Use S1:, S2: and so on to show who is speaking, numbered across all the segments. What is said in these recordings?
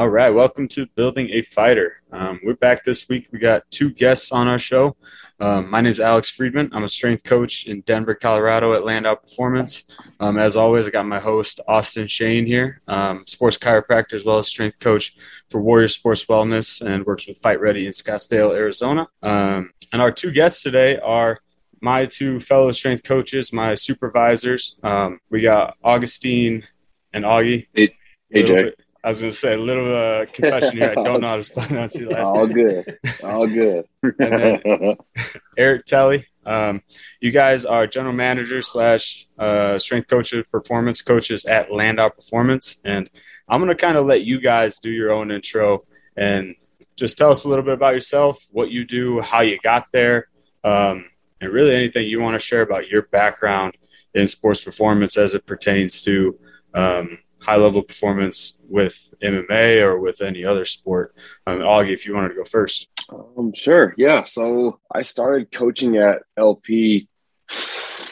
S1: All right, welcome to Building a Fighter. Um, we're back this week. We got two guests on our show. Um, my name is Alex Friedman. I'm a strength coach in Denver, Colorado at Landow Performance. Um, as always, I got my host, Austin Shane, here, um, sports chiropractor as well as strength coach for Warrior Sports Wellness and works with Fight Ready in Scottsdale, Arizona. Um, and our two guests today are my two fellow strength coaches, my supervisors. Um, we got Augustine and Augie.
S2: Hey, hey Jay.
S1: Bit, I was going to say a little uh, confession here. I don't know how to pronounce your last
S2: All
S1: name.
S2: good. All good.
S1: Eric Telly. Um, you guys are general manager slash uh, strength coaches, performance coaches at Landow Performance, and I'm going to kind of let you guys do your own intro and just tell us a little bit about yourself, what you do, how you got there, um, and really anything you want to share about your background in sports performance as it pertains to um, high level performance with MMA or with any other sport. Um, Augie, if you wanted to go first.
S2: um, sure. Yeah. So I started coaching at LP.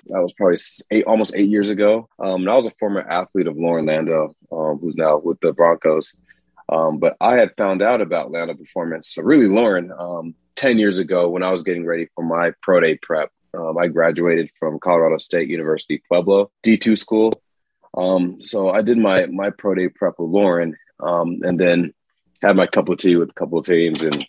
S2: That was probably eight, almost eight years ago. Um, and I was a former athlete of Loren Landow, um, who's now with the Broncos. Um, but I had found out about Landow Performance. So really, Loren, um, 10 years ago when I was getting ready for my pro day prep. Um, I graduated from Colorado State University Pueblo D2 school. Um, so I did my my pro day prep with Loren, um, and then had my cup of tea with a couple of teams and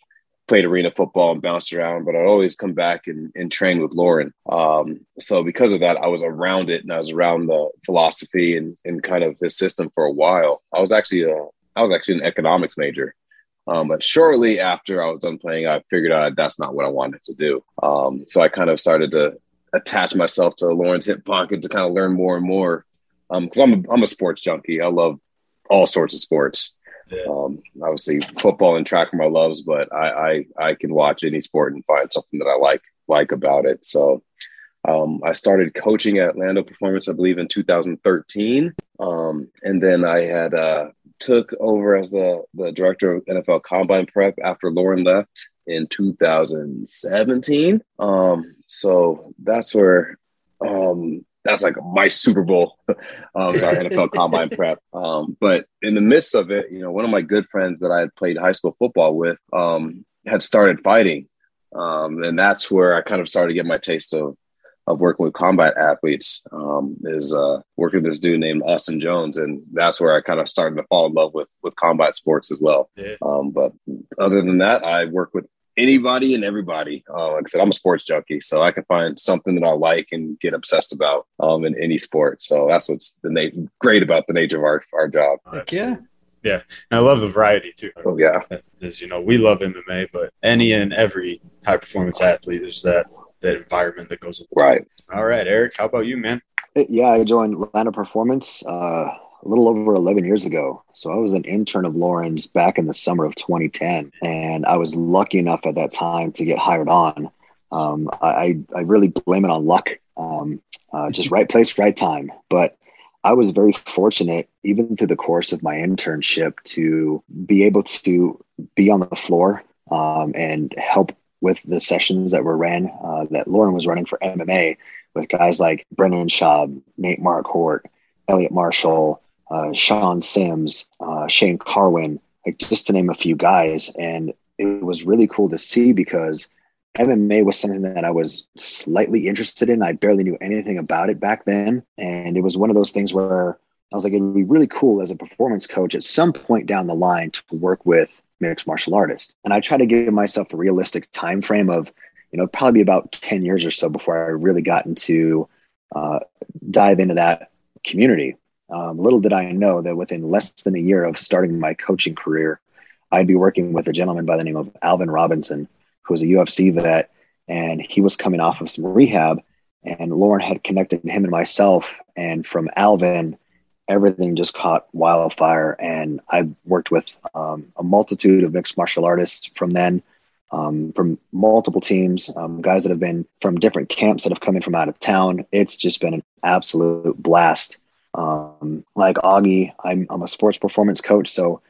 S2: played arena football and bounced around. But I'd always come back and, and train with Loren. Um, so because of that, I was around it and I was around the philosophy and, and kind of his system for a while. I was actually a I was actually an economics major. Um, but shortly after I was done playing, I figured out that's not what I wanted to do. Um, so I kind of started to attach myself to Loren's hip pocket to kind of learn more and more. Because I'm a, I'm a sports junkie. I love all sorts of sports.
S1: Yeah.
S2: Um, obviously, football and track are my loves, but I, I I can watch any sport and find something that I like like about it. So um, I started coaching at Landow Performance, I believe, in 2013, um, and then I had uh, took over as the the director of NFL Combine Prep after Loren left in 2017. Um, so that's where um, that's like my Super Bowl, um, sorry, NFL Combine Prep. Um, but in the midst of it, you know, one of my good friends that I had played high school football with um, had started fighting, um, and that's where I kind of started to get my taste of of working with combat athletes. Um, is uh, working with this dude named Austin Jones, and that's where I kind of started to fall in love with with combat sports as well.
S1: Yeah.
S2: Um, but other than that, I work with anybody and everybody. Uh, like I said, I'm a sports junkie, so I can find something that I like and get obsessed about um, in any sport. So that's what's the na- great about the nature of our, our job.
S3: Heck yeah.
S1: Yeah. And I love the variety too.
S2: Oh yeah,
S1: As you know, we love MMA, but any and every high performance athlete is that that environment that goes with
S2: right.
S1: All right, Eric, how about you, man?
S3: Yeah, I joined Landow Performance uh, a little over 11 years ago. So I was an intern of Loren's back in the summer of 2010. And I was lucky enough at that time to get hired on. Um, I, I really blame it on luck, um, uh, just right place, right time. But I was very fortunate, even through the course of my internship, to be able to be on the floor um, and help with the sessions that were ran uh, that Loren was running for MMA with guys like Brendan Schaub, Nate Marquardt, Eliot Marshall, uh, Sean Sims, uh, Shane Carwin, like just to name a few guys. And it was really cool to see because MMA was something that I was slightly interested in. I barely knew anything about it back then. And it was one of those things where I was like, it would be really cool as a performance coach at some point down the line to work with mixed martial artists. And I try to give myself a realistic time frame of, you know, probably about 10 years or so before I really got into uh, dive into that community. Um, little did I know that within less than a year of starting my coaching career, I'd be working with a gentleman by the name of Alvin Robinson, who was a UFC vet, and he was coming off of some rehab. And Loren had connected him and myself, and from Alvin, everything just caught wildfire. And I worked with um, a multitude of mixed martial artists from then, um, from multiple teams, um, guys that have been from different camps that have come in from out of town. It's just been an absolute blast. Um, like Augie, I'm, I'm a sports performance coach, so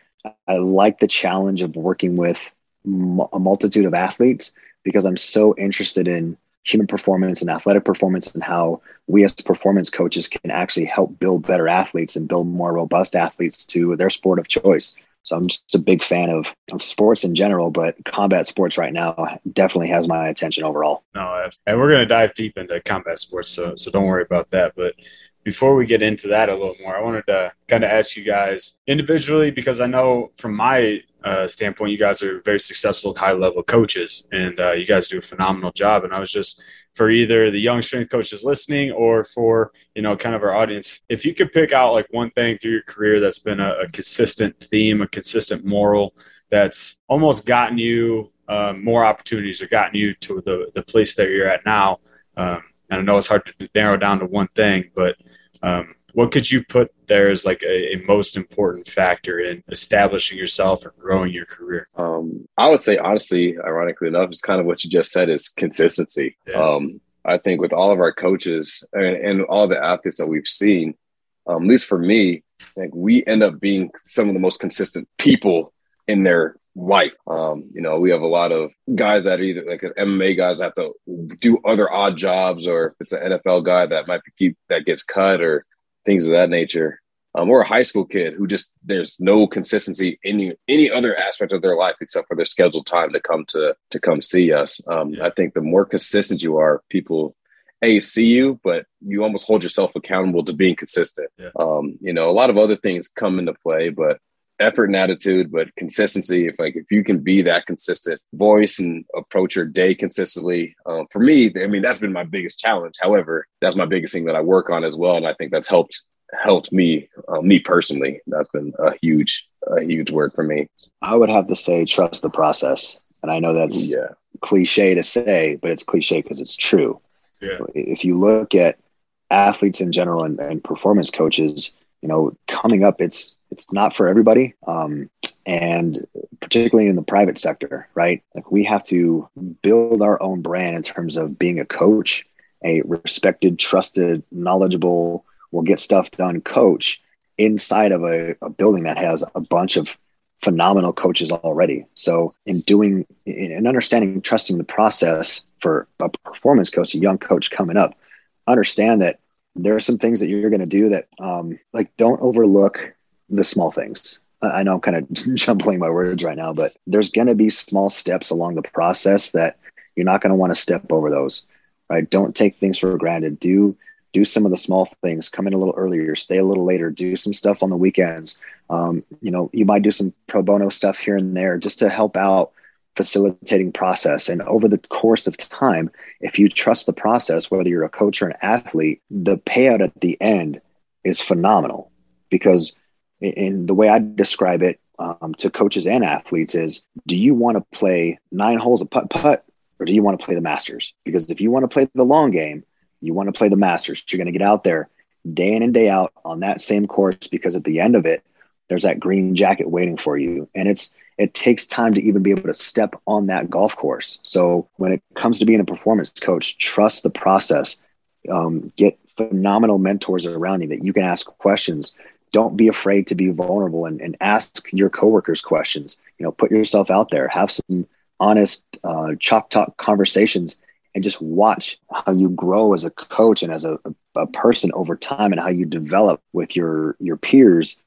S3: I like the challenge of working with m- a multitude of athletes because I'm so interested in human performance and athletic performance and how we as performance coaches can actually help build better athletes and build more robust athletes to their sport of choice. So I'm just a big fan of, of sports in general, but combat sports right now definitely has my attention overall.
S1: No, and we're going to dive deep into combat sports, so so don't worry about that. But before we get into that a little more, I wanted to kind of ask you guys individually because I know from my uh, standpoint, you guys are very successful, high level coaches, and uh, you guys do a phenomenal job. And I was just for either the young strength coaches listening or for you know kind of our audience, if you could pick out like one thing through your career that's been a, a consistent theme, a consistent moral that's almost gotten you um, more opportunities or gotten you to the the place that you're at now. Um, and I know it's hard to narrow down to one thing, but um, what could you put there as like a, a, most important factor in establishing yourself and growing your career?
S2: Um, I would say, honestly, ironically enough, it's kind of what you just said is consistency. Yeah. Um, I think with all of our coaches and, and all the athletes that we've seen, um, at least for me, like we end up being some of the most consistent people in their life. Um, you know, we have a lot of guys that either like MMA guys have to do other odd jobs, or if it's an NFL guy that might be keep that gets cut or things of that nature. Um, or a high school kid who just there's no consistency in any any other aspect of their life except for their scheduled time to come to to come see us. Um, yeah. I think the more consistent you are, people a see you, but you almost hold yourself accountable to being consistent. Yeah. Um, you know, a lot of other things come into play, but effort and attitude, but consistency. If like if you can be that consistent voice and approach your day consistently, um, for me, I mean that's been my biggest challenge. However, that's my biggest thing that I work on as well, and I think that's helped helped me uh, me personally. That's been a huge a huge work for me.
S3: I would have to say trust the process, and I know that's yeah. cliche to say, but it's cliche because it's true. Yeah. If you look at athletes in general and, and performance coaches you know, coming up, it's it's not for everybody, um, and particularly in the private sector, right? Like we have to build our own brand in terms of being a coach, a respected, trusted, knowledgeable, will get stuff done coach inside of a, a building that has a bunch of phenomenal coaches already. So in doing in understanding, trusting the process for a performance coach, a young coach coming up, understand that there are some things that you're going to do that um, like don't overlook the small things. I know i'm kind of jumbling my words right now but there's going to be small steps along the process that you're not going to want to step over those right? Don't take things for granted. Do do some of the small things. Come in a little earlier. Stay a little later. Do some stuff on the weekends. Um, you know you might do some pro bono stuff here and there just to help out facilitating process. And over the course of time, if you trust the process, whether you're a coach or an athlete, the payout at the end is phenomenal because in the way I describe it um, to coaches and athletes is do you want to play nine holes of putt putt or do you want to play the masters? Because if you want to play the long game, you want to play the masters. You're going to get out there day in and day out on that same course because at the end of it, there's that green jacket waiting for you. And it's it takes time to even be able to step on that golf course. So when it comes to being a performance coach, trust the process. Um, get phenomenal mentors around you that you can ask questions. Don't be afraid to be vulnerable and, and ask your coworkers questions. You know, put yourself out there, have some honest uh, chalk talk conversations and just watch how you grow as a coach and as a, a person over time and how you develop with your your peers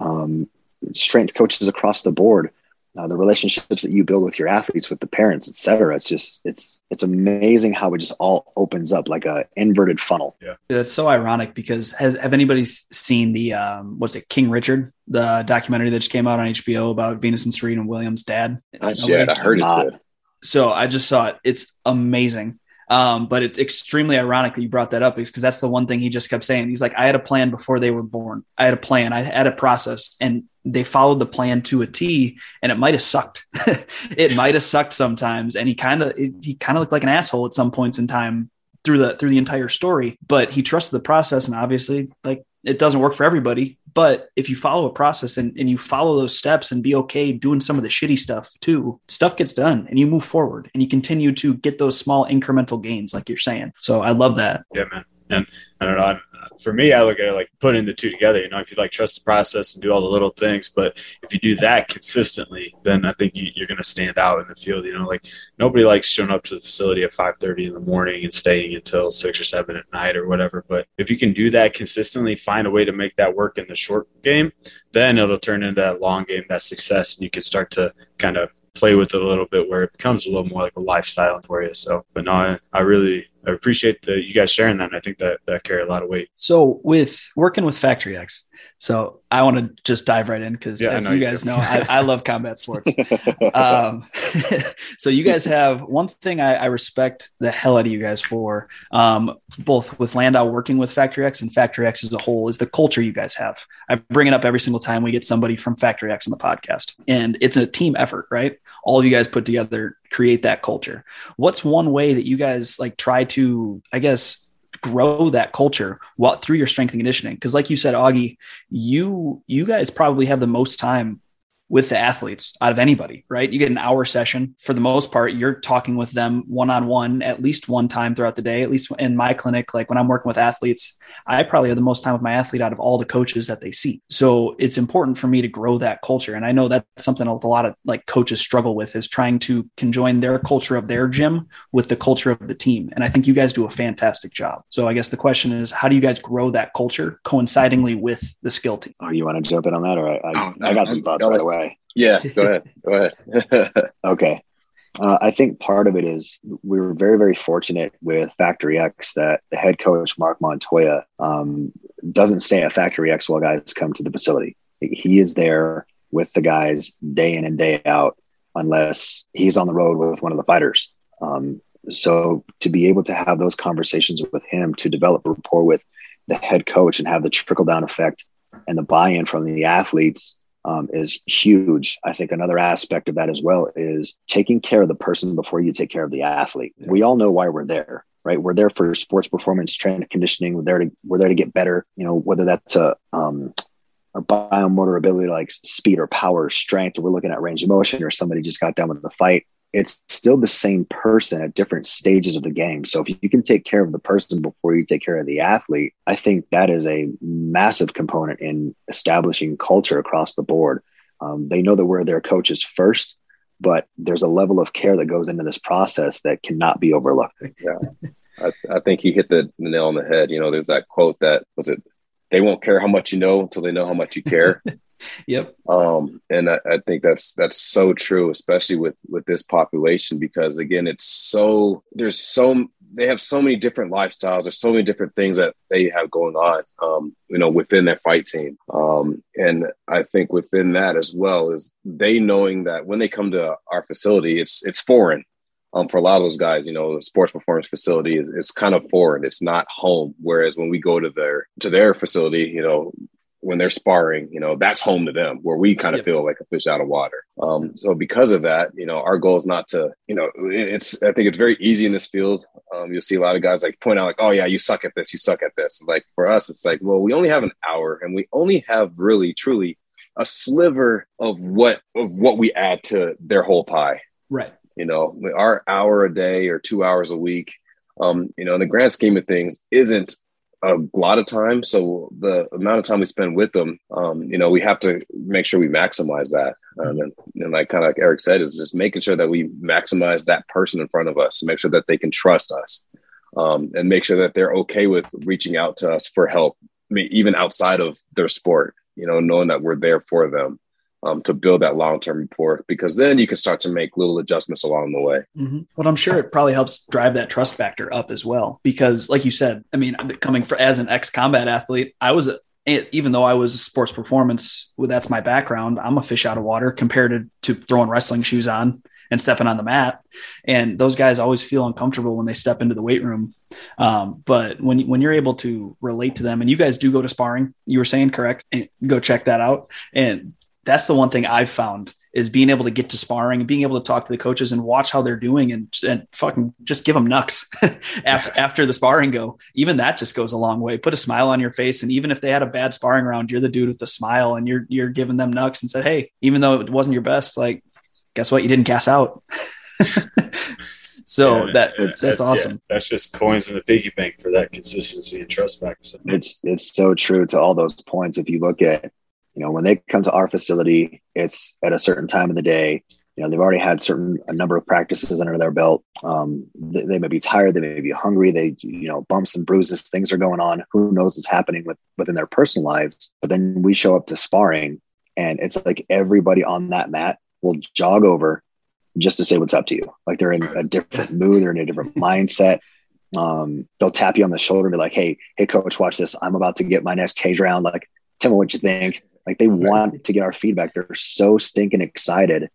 S3: um, strength coaches across the board uh, the relationships that you build with your athletes, with the parents, et cetera. It's just it's it's amazing how it just all opens up like a inverted funnel.
S4: Yeah, that's so ironic because has have anybody seen the um what's it King Richard the documentary that just came out on HBO about Venus and Serena Williams' dad?
S2: Not yet. I heard it's good.
S4: So I just saw it. It's amazing. Um, but it's extremely ironic that you brought that up because that's the one thing he just kept saying. He's like, I had a plan before they were born. I had a plan. I had a process, and they followed the plan to a T. And it might have sucked. it might have sucked sometimes. And he kind of he kind of looked like an asshole at some points in time through the through the entire story. But he trusted the process, and obviously, like it doesn't work for everybody. But if you follow a process and, and you follow those steps and be okay doing some of the shitty stuff too, stuff gets done and you move forward and you continue to get those small incremental gains, like you're saying. So I love that.
S1: Yeah, man. And I don't know. I'm, for me, I look at it like putting the two together. You know, if you like trust the process and do all the little things, but if you do that consistently, then I think you, are going to stand out in the field. You know, like nobody likes showing up to the facility at 5:30 in the morning and staying until six or seven at night or whatever. But if you can do that consistently, find a way to make that work in the short game, then it'll turn into that long game, that success, and you can start to kind of play with it a little bit where it becomes a little more like a lifestyle for you. So, but no, I, I really I appreciate the, you guys sharing that. And I think that that carry a lot of weight.
S4: So with working with Factory X, so I want to just dive right in because yeah, as you, you guys know, I, I, love combat sports. um, so you guys have one thing I, I, respect the hell out of you guys for, um, both with Landow working with Factory X and Factory X as a whole, is the culture you guys have. I bring it up every single time we get somebody from Factory X on the podcast, and it's a team effort, right? All of you guys put together create that culture. What's one way that you guys like try to, I guess, grow that culture while through your strength and conditioning. Because like you said augie you you guys probably have the most time with the athletes out of anybody, right? You get an hour session. For the most part, you're talking with them one on one at least one time throughout the day. At least in my clinic, like when I'm working with athletes, I probably have the most time with my athlete out of all the coaches that they see. So it's important for me to grow that culture. And I know that's something a lot of like coaches struggle with is trying to conjoin their culture of their gym with the culture of the team. And I think you guys do a fantastic job. So I guess the question is, how do you guys grow that culture coincidingly with the skill team?
S3: Oh, you want to jump in on that? Or I, I, oh, I got some thoughts right away.
S2: Yeah, go ahead. Go ahead.
S3: okay. Uh, I think part of it is we were very, very fortunate with Factory X that the head coach, Marc Montoya, um, doesn't stay at Factory X while guys come to the facility. He is there with the guys day in and day out, unless he's on the road with one of the fighters. Um, so to be able to have those conversations with him, to develop rapport with the head coach and have the trickle down effect and the buy in from the athletes um, is huge. I think another aspect of that as well is taking care of the person before you take care of the athlete. We all know why we're there, right? We're there for sports performance, strength conditioning. We're there to we're there to get better. You know, whether that's a um, a biomotor ability like speed or power, or strength, or we're looking at range of motion, or somebody just got done with the fight it's still the same person at different stages of the game. So if you can take care of the person before you take care of the athlete, I think that is a massive component in establishing culture across the board. Um, they know that we're their coaches first, but there's a level of care that goes into this process that cannot be overlooked.
S2: Yeah. I, I think he hit the, the nail on the head. You know, there's that quote that was it, they won't care how much you know until they know how much you care.
S4: Yep.
S2: Um, and I, I, think that's that's so true, especially with with this population, because again, it's so there's so they have so many different lifestyles. There's so many different things that they have going on, um, you know, within their fight team. Um, and I think within that as well is they knowing that when they come to our facility, it's it's foreign. Um, for a lot of those guys, you know, the sports performance facility is, is kind of foreign. It's not home. Whereas when we go to their to their facility, you know, when they're sparring, you know, that's home to them where we kind of yep. feel like a fish out of water. Um, so because of that, you know, our goal is not to, you know, it's, I think it's very easy in this field. Um, you'll see a lot of guys like point out like, oh yeah, you suck at this, you suck at this. Like for us, it's like, well, we only have an hour and we only have really, truly a sliver of what, of what we add to their whole pie.
S4: Right.
S2: You know, our hour a day or two hours a week, um, you know, in the grand scheme of things isn't a lot of time. So the amount of time we spend with them, um, you know, we have to make sure we maximize that. Um, and, and, like kind of like Eric said, is just making sure that we maximize that person in front of us, make sure that they can trust us, um, and make sure that they're okay with reaching out to us for help, I mean, even outside of their sport. You know, knowing that we're there for them um, to build that long term rapport because then you can start to make little adjustments along the way.
S4: Mm-hmm. But I'm sure it probably helps drive that trust factor up as well because, like you said, I mean, coming for as an ex combat athlete, I was a, even though I was a sports performance, well, that's my background. I'm a fish out of water compared to, to throwing wrestling shoes on and stepping on the mat. And those guys always feel uncomfortable when they step into the weight room. Um, but when when you're able to relate to them, and you guys do go to sparring, you were saying correct, and go check that out. And that's the one thing I've found is being able to get to sparring and being able to talk to the coaches and watch how they're doing and, and fucking just give them knucks after, after the sparring go. Even that just goes a long way. Put a smile on your face. And even if they had a bad sparring round, you're the dude with the smile and you're, you're giving them knucks and said, Hey, even though it wasn't your best, like, guess what? You didn't gas out. So
S1: Yeah,
S4: that
S1: yeah,
S4: that's
S1: that-
S4: awesome.
S1: yeah, that's just coins in the piggy bank for that consistency and trust factor. So,
S3: It's it's so true to all those points. If you look at, you know, when they come to our facility, it's at a certain time of the day. You know, they've already had certain a number of practices under their belt. Um, they, they may be tired, they may be hungry. They, you know, bumps and bruises, things are going on. Who knows what's happening with within their personal lives? But then we show up to sparring, and it's like everybody on that mat will jog over just to say what's up to you. Like they're in a different mood, they're in a different mindset. Um, they'll tap you on the shoulder and be like, "Hey, hey, coach, watch this. I'm about to get my next cage round. Like, tell me what you think." Like they want to get our feedback. They're so stinking excited.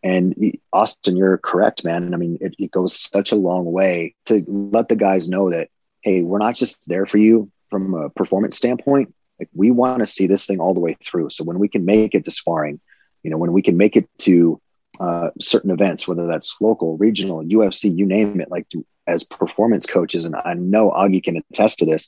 S3: And Austin, you're correct, man. I mean, it, it goes such a long way to let the guys know that, hey, we're not just there for you from a performance standpoint. Like we want to see this thing all the way through. So when we can make it to sparring, you know, when we can make it to uh, certain events, whether that's local, regional, UFC, you name it, like as performance coaches, and I know Augie can attest to this,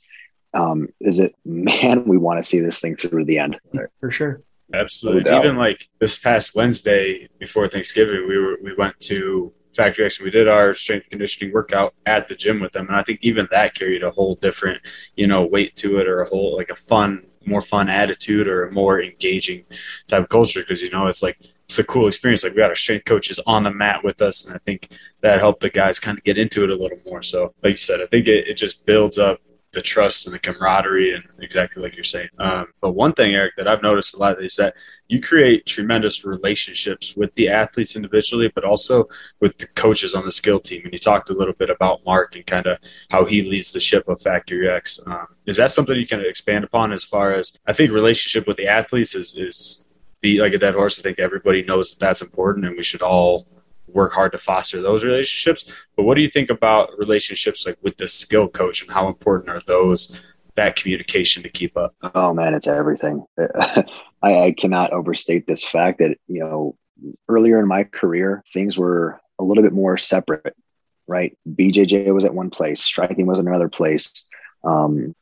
S3: um, is it, man, we want to see this thing through to the end.
S4: For sure.
S1: Absolutely.
S2: No.
S1: Even like this past Wednesday before Thanksgiving, we were we went to Factory X and we did our strength conditioning workout at the gym with them. And I think even that carried a whole different, you know, weight to it or a whole like a fun, more fun attitude or a more engaging type of culture because you know it's like it's a cool experience. Like we got our strength coaches on the mat with us, and I think that helped the guys kind of get into it a little more. So, like you said, I think it, it just builds up the trust and the camaraderie, and exactly like you're saying. Um, but one thing, Eric, that I've noticed a lot is that you create tremendous relationships with the athletes individually, but also with the coaches on the skill team. And you talked a little bit about Marc and kind of how he leads the ship of Factory X. Um, is that something you can expand upon as far as I think relationship with the athletes is is beat like a dead horse. I think everybody knows that that's important, and we should all work hard to foster those relationships. But what do you think about relationships like with the skill coach, and how important are those? That communication to keep up.
S3: Oh man, it's everything. I, I cannot overstate this fact that you know earlier in my career things were a little bit more separate, right? BJJ was at one place, striking was another place. Um,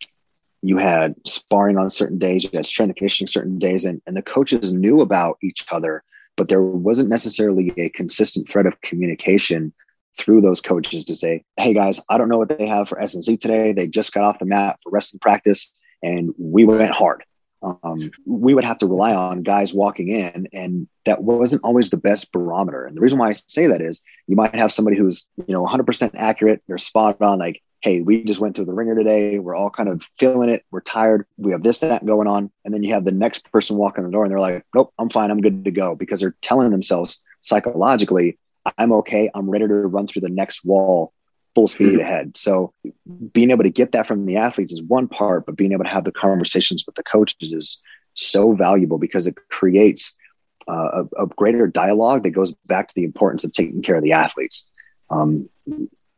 S3: you had sparring on certain days, you had strength and conditioning certain days, and, and the coaches knew about each other, but there wasn't necessarily a consistent thread of communication through those coaches to say, hey guys, I don't know what they have for S&C today. They just got off the mat for wrestling practice and we went hard. Um, we would have to rely on guys walking in, and that wasn't always the best barometer. And the reason why I say that is you might have somebody who's, you know, 100% accurate, they're spot on, like, hey, we just went through the ringer today. We're all kind of feeling it. We're tired. We have this, that going on. And then you have the next person walking the door and they're like, nope, I'm fine. I'm good to go because they're telling themselves psychologically, I'm okay. I'm ready to run through the next wall full speed ahead. So being able to get that from the athletes is one part, but being able to have the conversations with the coaches is so valuable because it creates uh, a, a, greater dialogue that goes back to the importance of taking care of the athletes. Um,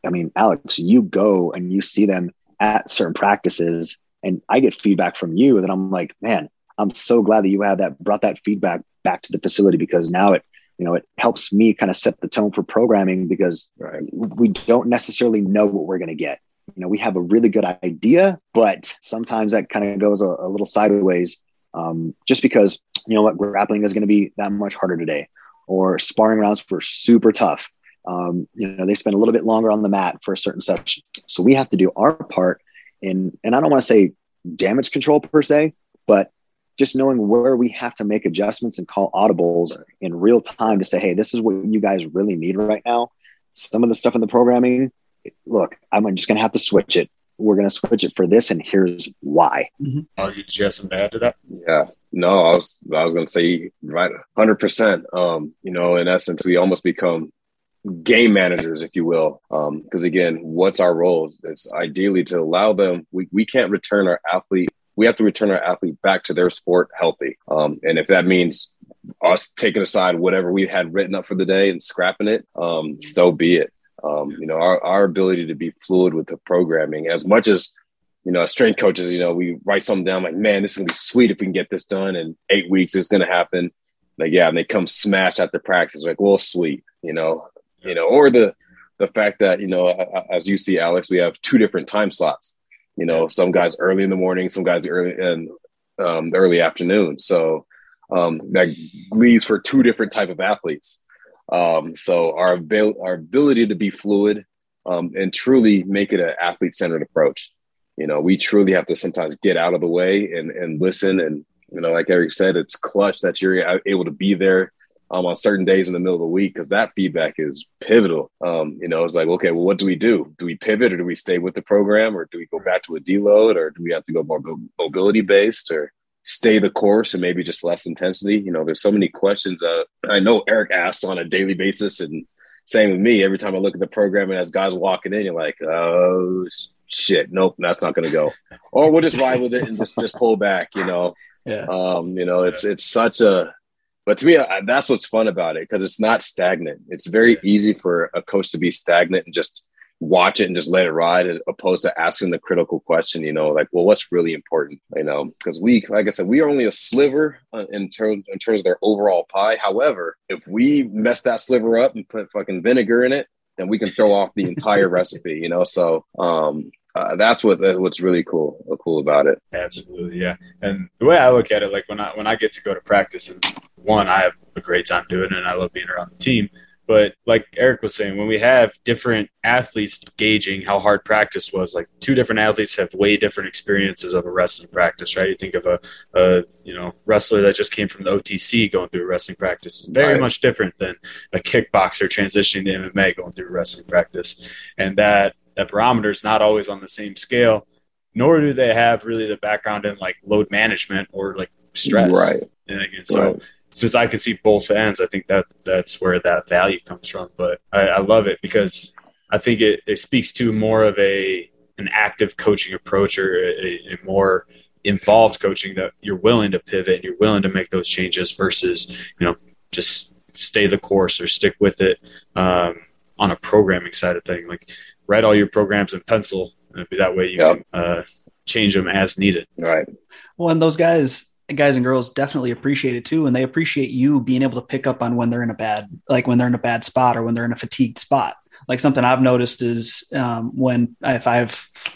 S3: I mean, Alex, you go and you see them at certain practices, and I get feedback from you that I'm like, man, I'm so glad that you have that brought that feedback back to the facility because now it you know it helps me kind of set the tone for programming because
S2: Right.
S3: we don't necessarily know what we're going to get you know we have a really good idea but sometimes that kind of goes a, a little sideways um, just because you know what grappling is going to be that much harder today or sparring rounds were super tough um, you know they spend a little bit longer on the mat for a certain section so we have to do our part in and i don't want to say damage control per se but just knowing where we have to make adjustments and call audibles in real time to say, hey, this is what you guys really need right now. Some of the stuff in the programming, look, I'm just going to have to switch it. We're going to switch it for this, and here's why.
S1: Oh, did you have something to add to that?
S2: Yeah. No, I was I was gonna say right hundred percent. Um, you know, in essence, we almost become game managers, if you will. Um, because again, what's our role? It's ideally to allow them we, we can't return our athlete we have to return our athlete back to their sport healthy. Um, and if that means us taking aside whatever we had written up for the day and scrapping it, um, so be it. Um, you know, our, our ability to be fluid with the programming as much as, you know, as strength coaches, you know, we write something down like, man, this is gonna be sweet if we can get this done in eight weeks, it's gonna happen. Like, yeah, and they come smash after practice, like, well, sweet, you know, you know, or the the fact that, you know, as you see, Alex, we have two different time slots you know some guys early in the morning some guys early in um, the early afternoon so um, that leaves for two different type of athletes um, so our, abil- our ability to be fluid um, and truly make it an athlete centered approach. You know, we truly have to sometimes get out of the way and, and listen. And, you know, like Eric said, it's clutch that you're able to be there um, on certain days in the middle of the week because that feedback is pivotal. Um, you know, it's like, okay, well, what do we do? Do we pivot or do we stay with the program or do we go back to a deload or do we have to go more mobility based or stay the course and maybe just less intensity? You know, there's so many questions uh, I know Eric asks on a daily basis and same with me. Every time I look at the program and as guys walking in, you're like, oh shit, nope, that's not going to go. Or we'll just ride with it and just just pull back. You know, yeah. Um, you know, it's it's such a but to me, I, that's what's fun about it because it's not stagnant. It's very easy for a coach to be stagnant and just watch it and just let it ride, as opposed to asking the critical question. You know, like, well, what's really important? You know, because we, like I said, we are only a sliver uh, in terms in terms of their overall pie. However, if we mess that sliver up and put fucking vinegar in it, then we can throw off the entire recipe. You know, so um, uh, that's what what's really cool cool about it.
S1: Absolutely, yeah. And the way I look at it, like when I when I get to go to practice and one, I have a great time doing it and I love being around the team. But like Eric was saying, when we have different athletes gauging how hard practice was, like two different athletes have way different experiences of a wrestling practice, right? You think of a, a you know wrestler that just came from the OTC going through a wrestling practice is very right. much different than a kickboxer transitioning to MMA going through a wrestling practice, and that that barometer is not always on the same scale. Nor do they have really the background in like load management or like stress.
S2: Right.
S1: And again, so right since I can see both ends, I think that that's where that value comes from. But I, I love it because I think it, it speaks to more of a an active coaching approach or a, a, more involved coaching that you're willing to pivot and you're willing to make those changes versus you know just stay the course or stick with it um, on a programming side of thing. Like write all your programs in pencil, and that way you yep. can uh, change them as needed.
S2: Right.
S4: Well, and those guys guys and girls definitely appreciate it too and they appreciate you being able to pick up on when they're in a bad like when they're in a bad spot or when they're in a fatigued spot like something i've noticed is um, when if i have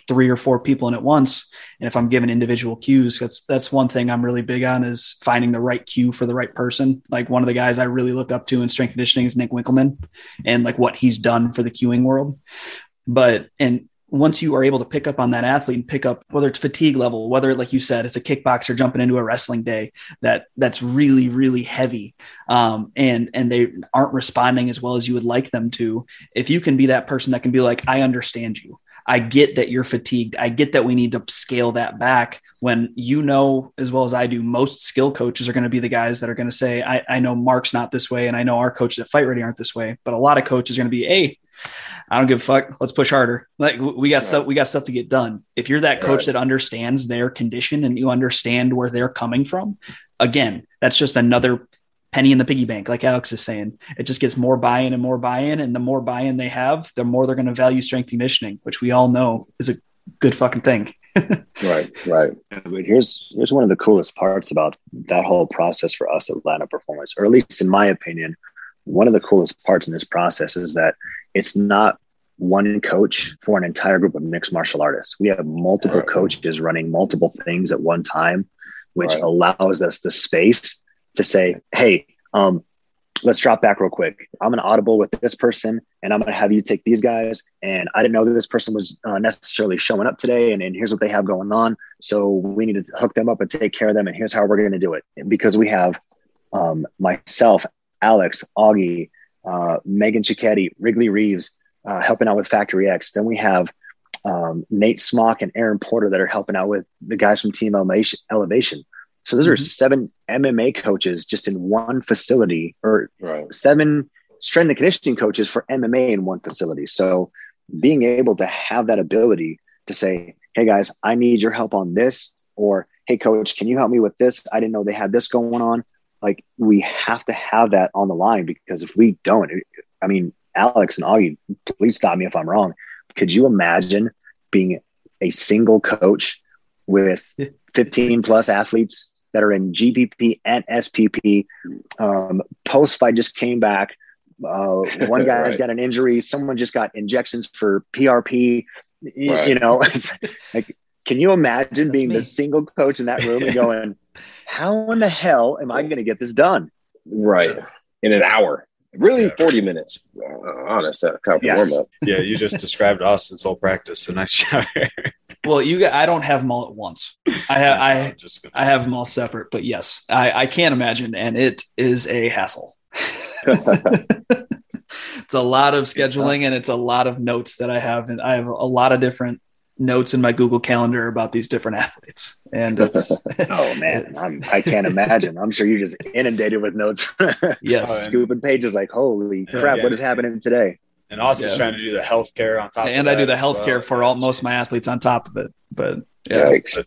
S4: three or four people in at once and if i'm given individual cues that's that's one thing i'm really big on is finding the right cue for the right person like one of the guys i really look up to in strength conditioning is nick winkelman and like what he's done for the cueing world but and once you are able to pick up on that athlete and pick up whether it's fatigue level whether like you said it's a kickboxer jumping into a wrestling day that that's really really heavy. Um, and and they aren't responding as well as you would like them to. If you can be that person that can be like i understand you. I get that you're fatigued. I get that we need to scale that back when you know as well as i do most skill coaches are going to be the guys that are going to say I, I know mark's not this way and i know our coaches at fight ready aren't this way. But a lot of coaches are going to be hey I don't give a fuck. Let's push harder. Like we got right. stuff, we got stuff to get done. If you're that coach right. that understands their condition and you understand where they're coming from, again, that's just another penny in the piggy bank. Like Alex is saying, it just gets more buy-in and more buy-in, and the more buy-in they have, the more they're going to value strength conditioning, which we all know is a good fucking thing.
S2: right, right.
S3: But here's here's one of the coolest parts about that whole process for us at Landow Performance, or at least in my opinion, one of the coolest parts in this process is that it's not one coach for an entire group of mixed martial artists. We have multiple right. coaches running multiple things at one time, which right. allows us the space to say, hey, um, let's drop back real quick. I'm an audible with this person and I'm going to have you take these guys. And I didn't know that this person was uh, necessarily showing up today. And, and here's what they have going on. So we need to hook them up and take care of them. And here's how we're going to do it. Because we have um, myself, Alex, Augie, uh, Megan Cicchetti, Wrigley Reeves uh, helping out with Factory X. Then we have um, Nate Smock and Aaron Porter that are helping out with the guys from Team Elevation. So those mm-hmm. are seven MMA coaches just in one facility, or right. seven strength and conditioning coaches for MMA in one facility. So being able to have that ability to say, "Hey guys, I need your help on this," or "Hey coach, can you help me with this? I didn't know they had this going on." Like we have to have that on the line because if we don't, I mean, Alex and Augie, please stop me if I'm wrong. Could you imagine being a single coach with 15 plus athletes that are in GPP and SPP? Um, Post fight just came back. Uh, one guy's right. got an injury. Someone just got injections for PRP. Right. You know, like, can you imagine That's being me. the single coach in that room and going, how in the hell am I going to get this done?
S2: Right. In an hour. Really,
S1: Yeah.
S2: 40 minutes. Uh, honest, that kind of
S3: Yes.
S2: warm up.
S1: Yeah, you just described Austin's whole practice. So nice job.
S4: Well, you got, I don't have them all at once. I have I
S1: just gonna,
S4: I have them all separate, but yes, I, I can't imagine, and it is a hassle. it's a lot of scheduling and it's a lot of notes that I have, and I have a lot of different notes in my Google Calendar about these different athletes, and it's
S3: Oh man, I'm, I can't imagine. I'm sure you're just inundated with notes.
S4: yes,
S3: scooping pages like, holy crap,
S1: yeah.
S3: what is happening today?
S1: and Austin's
S4: Yeah.
S1: trying to do the healthcare on top.
S4: and
S1: of
S4: I do the healthcare
S1: well.
S4: for all most of my athletes on top of it, but yeah,
S2: Yikes.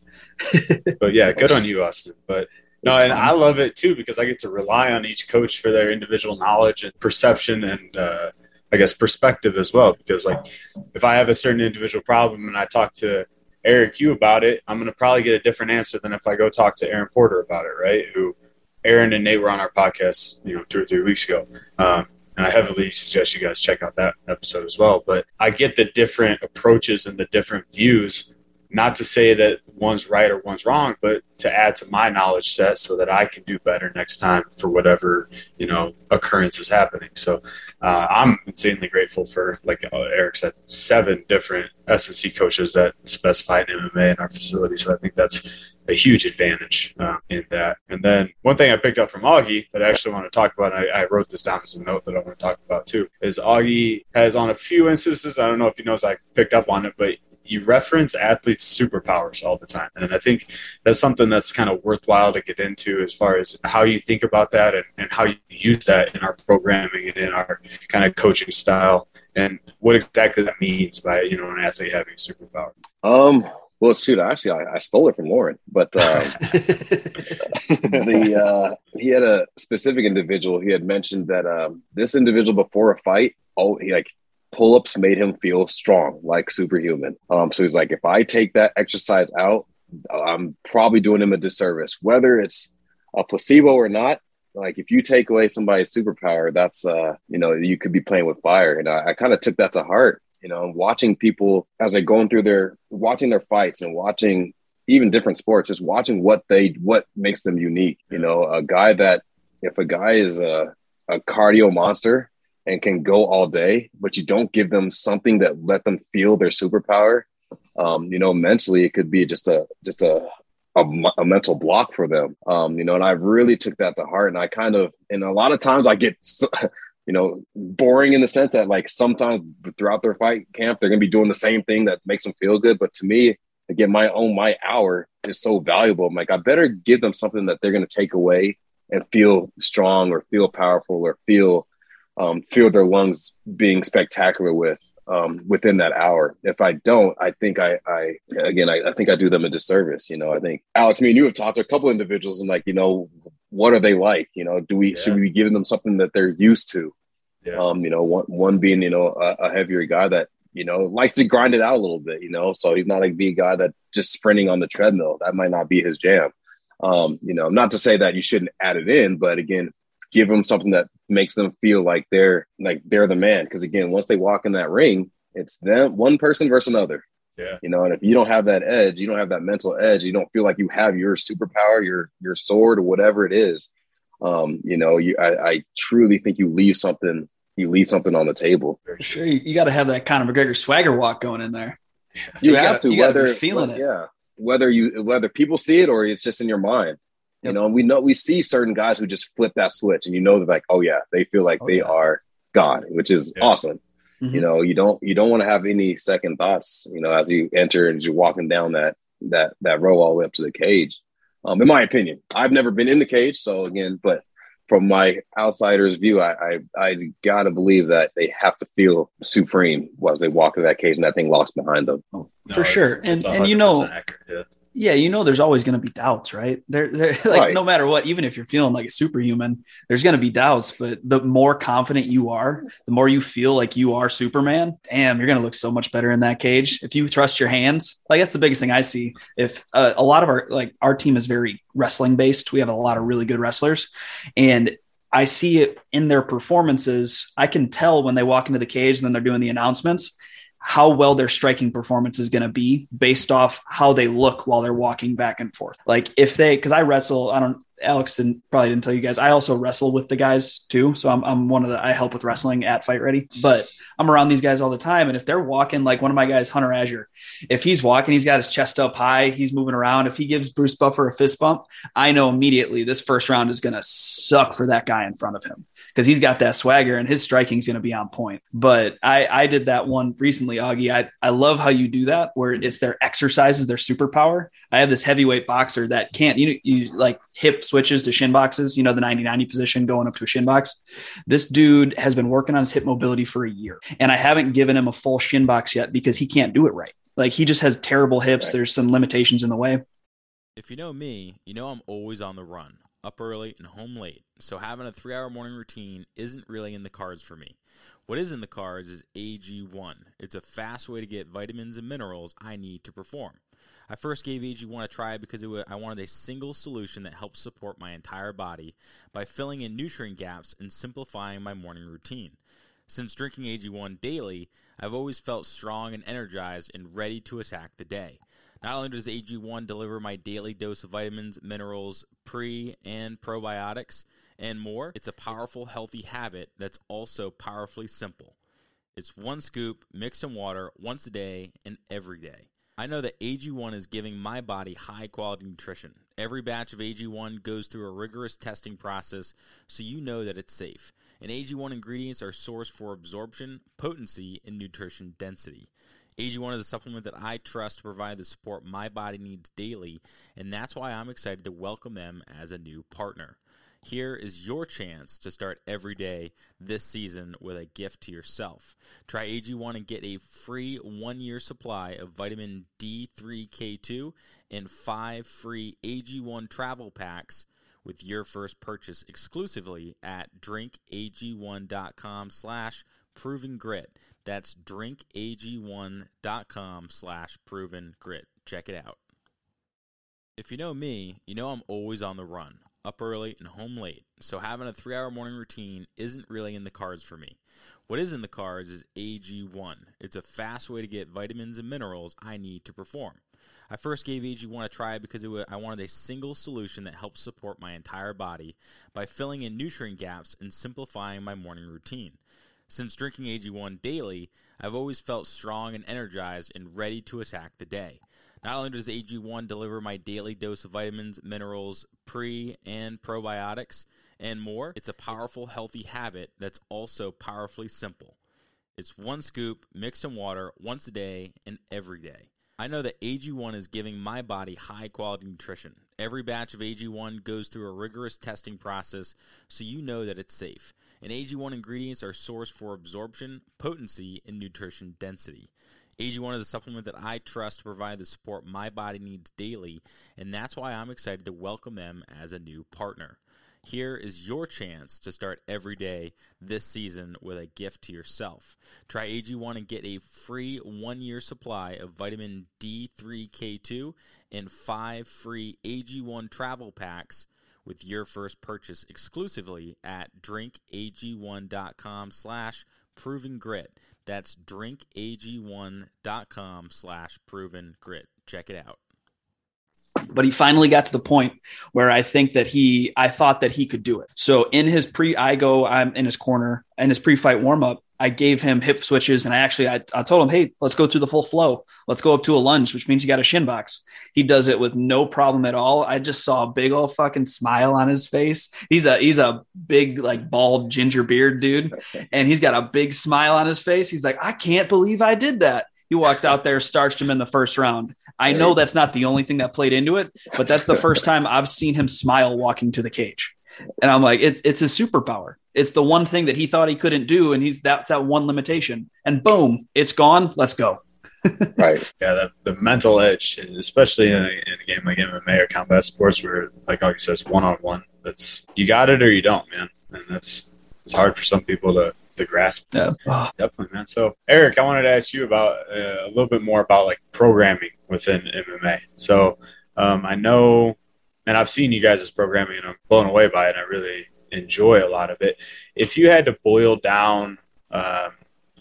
S1: But yeah, good on you, Austin. But no,
S4: It's
S1: and
S4: fun.
S1: I love it too because I get to rely on each coach for their individual knowledge and perception and uh, I guess perspective as well. Because like if I have a certain individual problem and I talk to Eric you about it, I'm going to probably get a different answer than if I go talk to Aaron Porter about it, right? Who Aaron and Nate were on our podcast, you know, two or three weeks ago. Um, and I heavily suggest you guys check out that episode as well. But I get the different approaches and the different views not to say that one's right or one's wrong, but to add to my knowledge set so that I can do better next time for whatever you know occurrence is happening. So uh, I'm insanely grateful for, like uh, Eric said, seven different S&C coaches that specify in MMA in our facility. So I think that's a huge advantage uh, in that. And then one thing I picked up from Augie that I actually want to talk about, and I, I wrote this down as a note that I want to talk about too, is Augie has on a few instances, I don't know if he knows I picked up on it, but you reference athletes' superpowers all the time. And I think that's something that's kind of worthwhile to get into as far as how you think about that and, and how you use that in our programming and in our kind of coaching style and what exactly that means by, you know, an athlete having a superpower.
S2: Um, well, shoot, actually, I, I stole it from Loren, but um, the uh, he had a specific individual. He had mentioned that um, this individual before a fight, oh, he like pull ups made him feel strong, like superhuman. Um, so he's like, if I take that exercise out, I'm probably doing him a disservice, whether it's a placebo or not. Like if you take away somebody's superpower, that's uh, you know, you could be playing with fire. And I, I kind of took that to heart. You know, watching people as they're going through their watching their fights and watching even different sports, just watching what they what makes them unique. You know, a guy that if a guy is a a cardio monster and can go all day, but you don't give them something that let them feel their superpower, um, you know, mentally it could be just a just a a mental block for them. Um, you know, and I really took that to heart. And I kind of, and a lot of times I get, you know, boring in the sense that like sometimes throughout their fight camp, they're to be doing the same thing that makes them feel good. But to me, again, my own, my hour is so valuable. I'm like, I better give them something that they're to take away and feel strong or feel powerful or feel, um, feel their lungs being spectacular with um, within that hour. If I don't, I think I, I again, I, I think I do them a disservice. You know, I think Alex, me and you have talked to a couple individuals and like, you know, what are they like? You know, do we
S1: Yeah.
S2: should we be giving them something that they're used to?
S1: Yeah.
S2: Um, you know, one one being you know a, a heavier guy that you know likes to grind it out a little bit. You know, so he's not like be a guy that just sprinting on the treadmill. That might not be his jam. Um, you know, not to say that you shouldn't add it in, but again, give them something that makes them feel like they're like they're the man. Because again, once they walk in that ring, it's them one person versus another.
S1: Yeah.
S2: You know, and if you don't have that edge, you don't have that mental edge, you don't feel like you have your superpower, your your sword or whatever it is. Um, you know, you I, I truly think you leave something you leave something on the table.
S4: For sure, you, you got to have that Conor McGregor swagger walk going in there.
S2: You,
S4: You
S2: have
S4: gotta-
S2: to
S4: you gotta be
S2: whether
S4: feeling it.
S2: Yeah. Whether you whether people see it or it's just in your mind. You know, and we know we see certain guys who just flip that switch and you know that like, oh yeah, they feel like
S4: Oh,
S2: they
S4: yeah.
S2: are God, which is
S1: Yeah.
S2: awesome.
S4: Mhm.
S2: You know, you don't you don't want to have any second thoughts, you know, as you enter and you're walking down that that that row all the way up to the cage. Um, in my opinion. I've never been in the cage, so again, but from my outsider's view, I, I I gotta believe that they have to feel supreme as they walk in that cage and that thing locks behind them.
S1: No,
S4: for sure,
S1: it's
S4: and and you know,
S1: accurate, yeah.
S4: Yeah, you know, there's always going to be doubts, right? There, there, like
S2: Right.
S4: no matter what, even if you're feeling like a superhuman, there's going to be doubts. But the more confident you are, the more you feel like you are Superman. Damn, you're going to look so much better in that cage if you trust your hands. Like that's the biggest thing I see. If uh, a lot of our like our team is very wrestling based, we have a lot of really good wrestlers, and I see it in their performances. I can tell when they walk into the cage and then they're doing the announcements how well their striking performance is going to be based off how they look while they're walking back and forth. Like if they, because I wrestle, I don't, Alex didn't, probably didn't tell you guys. I also wrestle with the guys too. So I'm, I'm one of the, I help with wrestling at Fight Ready, but I'm around these guys all the time. And if they're walking, like one of my guys, Hunter Azure, if he's walking, he's got his chest up high, he's moving around. If he gives Bruce Buffer a fist bump, I know immediately this first round is going to suck for that guy in front of him because he's got that swagger and his striking's going to be on point. But I, I did that one recently, Augie. I, I love how you do that where it's their exercises, their superpower. I have this heavyweight boxer that can't, you, you like hip switches to shin boxes, you know, the 90 90 position going up to a shin box. This dude has been working on his hip mobility for a year and I haven't given him a full shin box yet because he can't do it right. Like he just has terrible hips. Right. There's some limitations in the way.
S5: If you know me, you know I'm always on the run up early and home late, so having a three hour morning routine isn't really in the cards for me. What is in the cards is AG1. It's a fast way to get vitamins and minerals I need to perform. I first gave AG1 a try because was, I wanted a single solution that helps support my entire body by filling in nutrient gaps and simplifying my morning routine. Since drinking AG1 daily, I've always felt strong and energized and ready to attack the day. Not only does AG1 deliver my daily dose of vitamins, minerals, pre and probiotics, and more, it's a powerful, healthy habit that's also powerfully simple. It's one scoop mixed in water once a day and every day. I know that AG1 is giving my body high quality nutrition. Every batch of AG1 goes through a rigorous testing process so you know that it's safe. And AG1 ingredients are sourced for absorption, potency, and nutrition density. AG1 is a supplement that I trust to provide the support my body needs daily, and that's why I'm excited to welcome them as a new partner. Here is your chance to start every day this season with a gift to yourself. Try AG1 and get a free one year supply of vitamin D3K2 and five free AG1 travel packs with your first purchase exclusively at drinkag1.com slash proven grit. That's drinkag1.com slash proven grit. Check it out. If you know me, you know I'm always on the run, up early and home late, so having a three hour morning routine isn't really in the cards for me. What is in the cards is AG1. It's a fast way to get vitamins and minerals I need to perform. I first gave AG1 a try because was, I wanted a single solution that helps support my entire body by filling in nutrient gaps and simplifying my morning routine. Since drinking AG1 daily, I've always felt strong and energized and ready to attack the day. Not only does AG1 deliver my daily dose of vitamins, minerals, pre and probiotics, and more, it's a powerful, healthy habit that's also powerfully simple. It's one scoop mixed in water once a day and every day. I know that AG1 is giving my body high quality nutrition. Every batch of AG1 goes through a rigorous testing process so you know that it's safe. And AG1 ingredients are sourced for absorption, potency, and nutrition density. AG1 is a supplement that I trust to provide the support my body needs daily, and that's why I'm excited to welcome them as a new partner. Here is your chance to start every day this season with a gift to yourself. Try AG1 and get a free one year supply of vitamin D3K2 and five free AG1 travel packs with your first purchase exclusively at drinkag1.com slash proven grit. That's drinkag1.com slash proven grit. Check it out
S4: but he finally got to the point where I think that he, I thought that he could do it. So in his pre, I go, I'm in his corner in his pre-fight warm up. I gave him hip switches and I actually, I, I told him, Hey, let's go through the full flow. Let's go up to a lunge, which means you got a shin box. He does it with no problem at all. I just saw a big old fucking smile on his face. He's a, he's a big, like bald ginger beard dude. And he's got a big smile on his face. He's like, I can't believe I did that. He walked out there, starched him in the first round. I know that's not the only thing that played into it, but that's the first time I've seen him smile walking to the cage. And I'm like, it's it's a superpower. It's the one thing that he thought he couldn't do, and he's that's that one limitation. And boom, it's gone. Let's go.
S1: right. Yeah, the, the mental edge, especially in a, in a game like MMA or combat sports, where like Augie says, one on one. That's you got it or you don't, man. And that's it's hard for some people to to grasp.
S4: Yeah,
S1: oh, definitely, man. So, Eric, I wanted to ask you about uh, a little bit more about like programming within MMA. So, um, I know, and I've seen you guys' as programming, and I'm blown away by it. I really enjoy a lot of it. If you had to boil down um,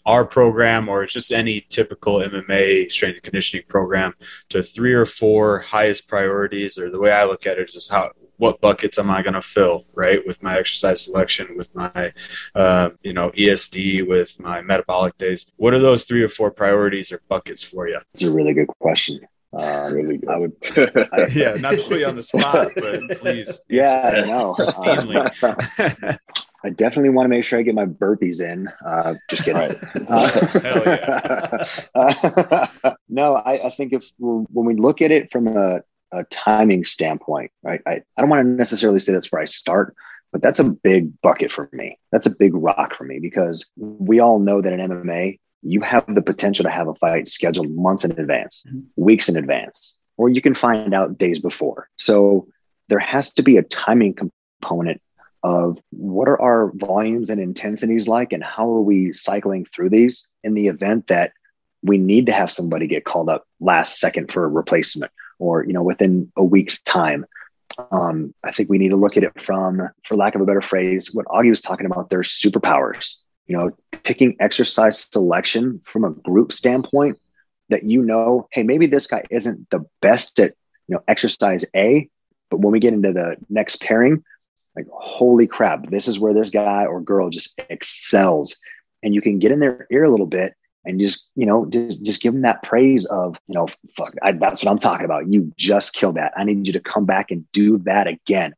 S1: our program or just any typical MMA strength and conditioning program to three or four highest priorities, or the way I look at it is just how what buckets am I going to fill, right? With my exercise selection, with my, uh, you know, ESD, with my metabolic days. What are those three or four priorities or buckets for you?
S3: It's a really good question.
S2: Uh, really.
S3: I would,
S1: I, yeah, not to put you on the spot, but please.
S3: Yeah, I know.
S1: Pristinely.
S3: I definitely want to make sure I get my burpees in. Uh, just kidding.
S2: Right.
S3: Uh, yeah. no, I, I, think if when we look at it from a, a timing standpoint, right, I, I don't want to necessarily say that's where I start, but that's a big bucket for me. That's a big rock for me because we all know that in MMA, you have the potential to have a fight scheduled months in advance, mm-hmm. weeks in advance, or you can find out days before. So there has to be a timing component of what are our volumes and intensities like and how are we cycling through these in the event that we need to have somebody get called up last second for a replacement or you know within a week's time um, i think we need to look at it from for lack of a better phrase what augie was talking about their superpowers you know picking exercise selection from a group standpoint that you know hey maybe this guy isn't the best at you know exercise a but when we get into the next pairing like holy crap this is where this guy or girl just excels. And you can get in their ear a little bit and just you know just just give them that praise of you know fuck I, that's what i'm talking about. You just killed that. I need you to come back and do that again.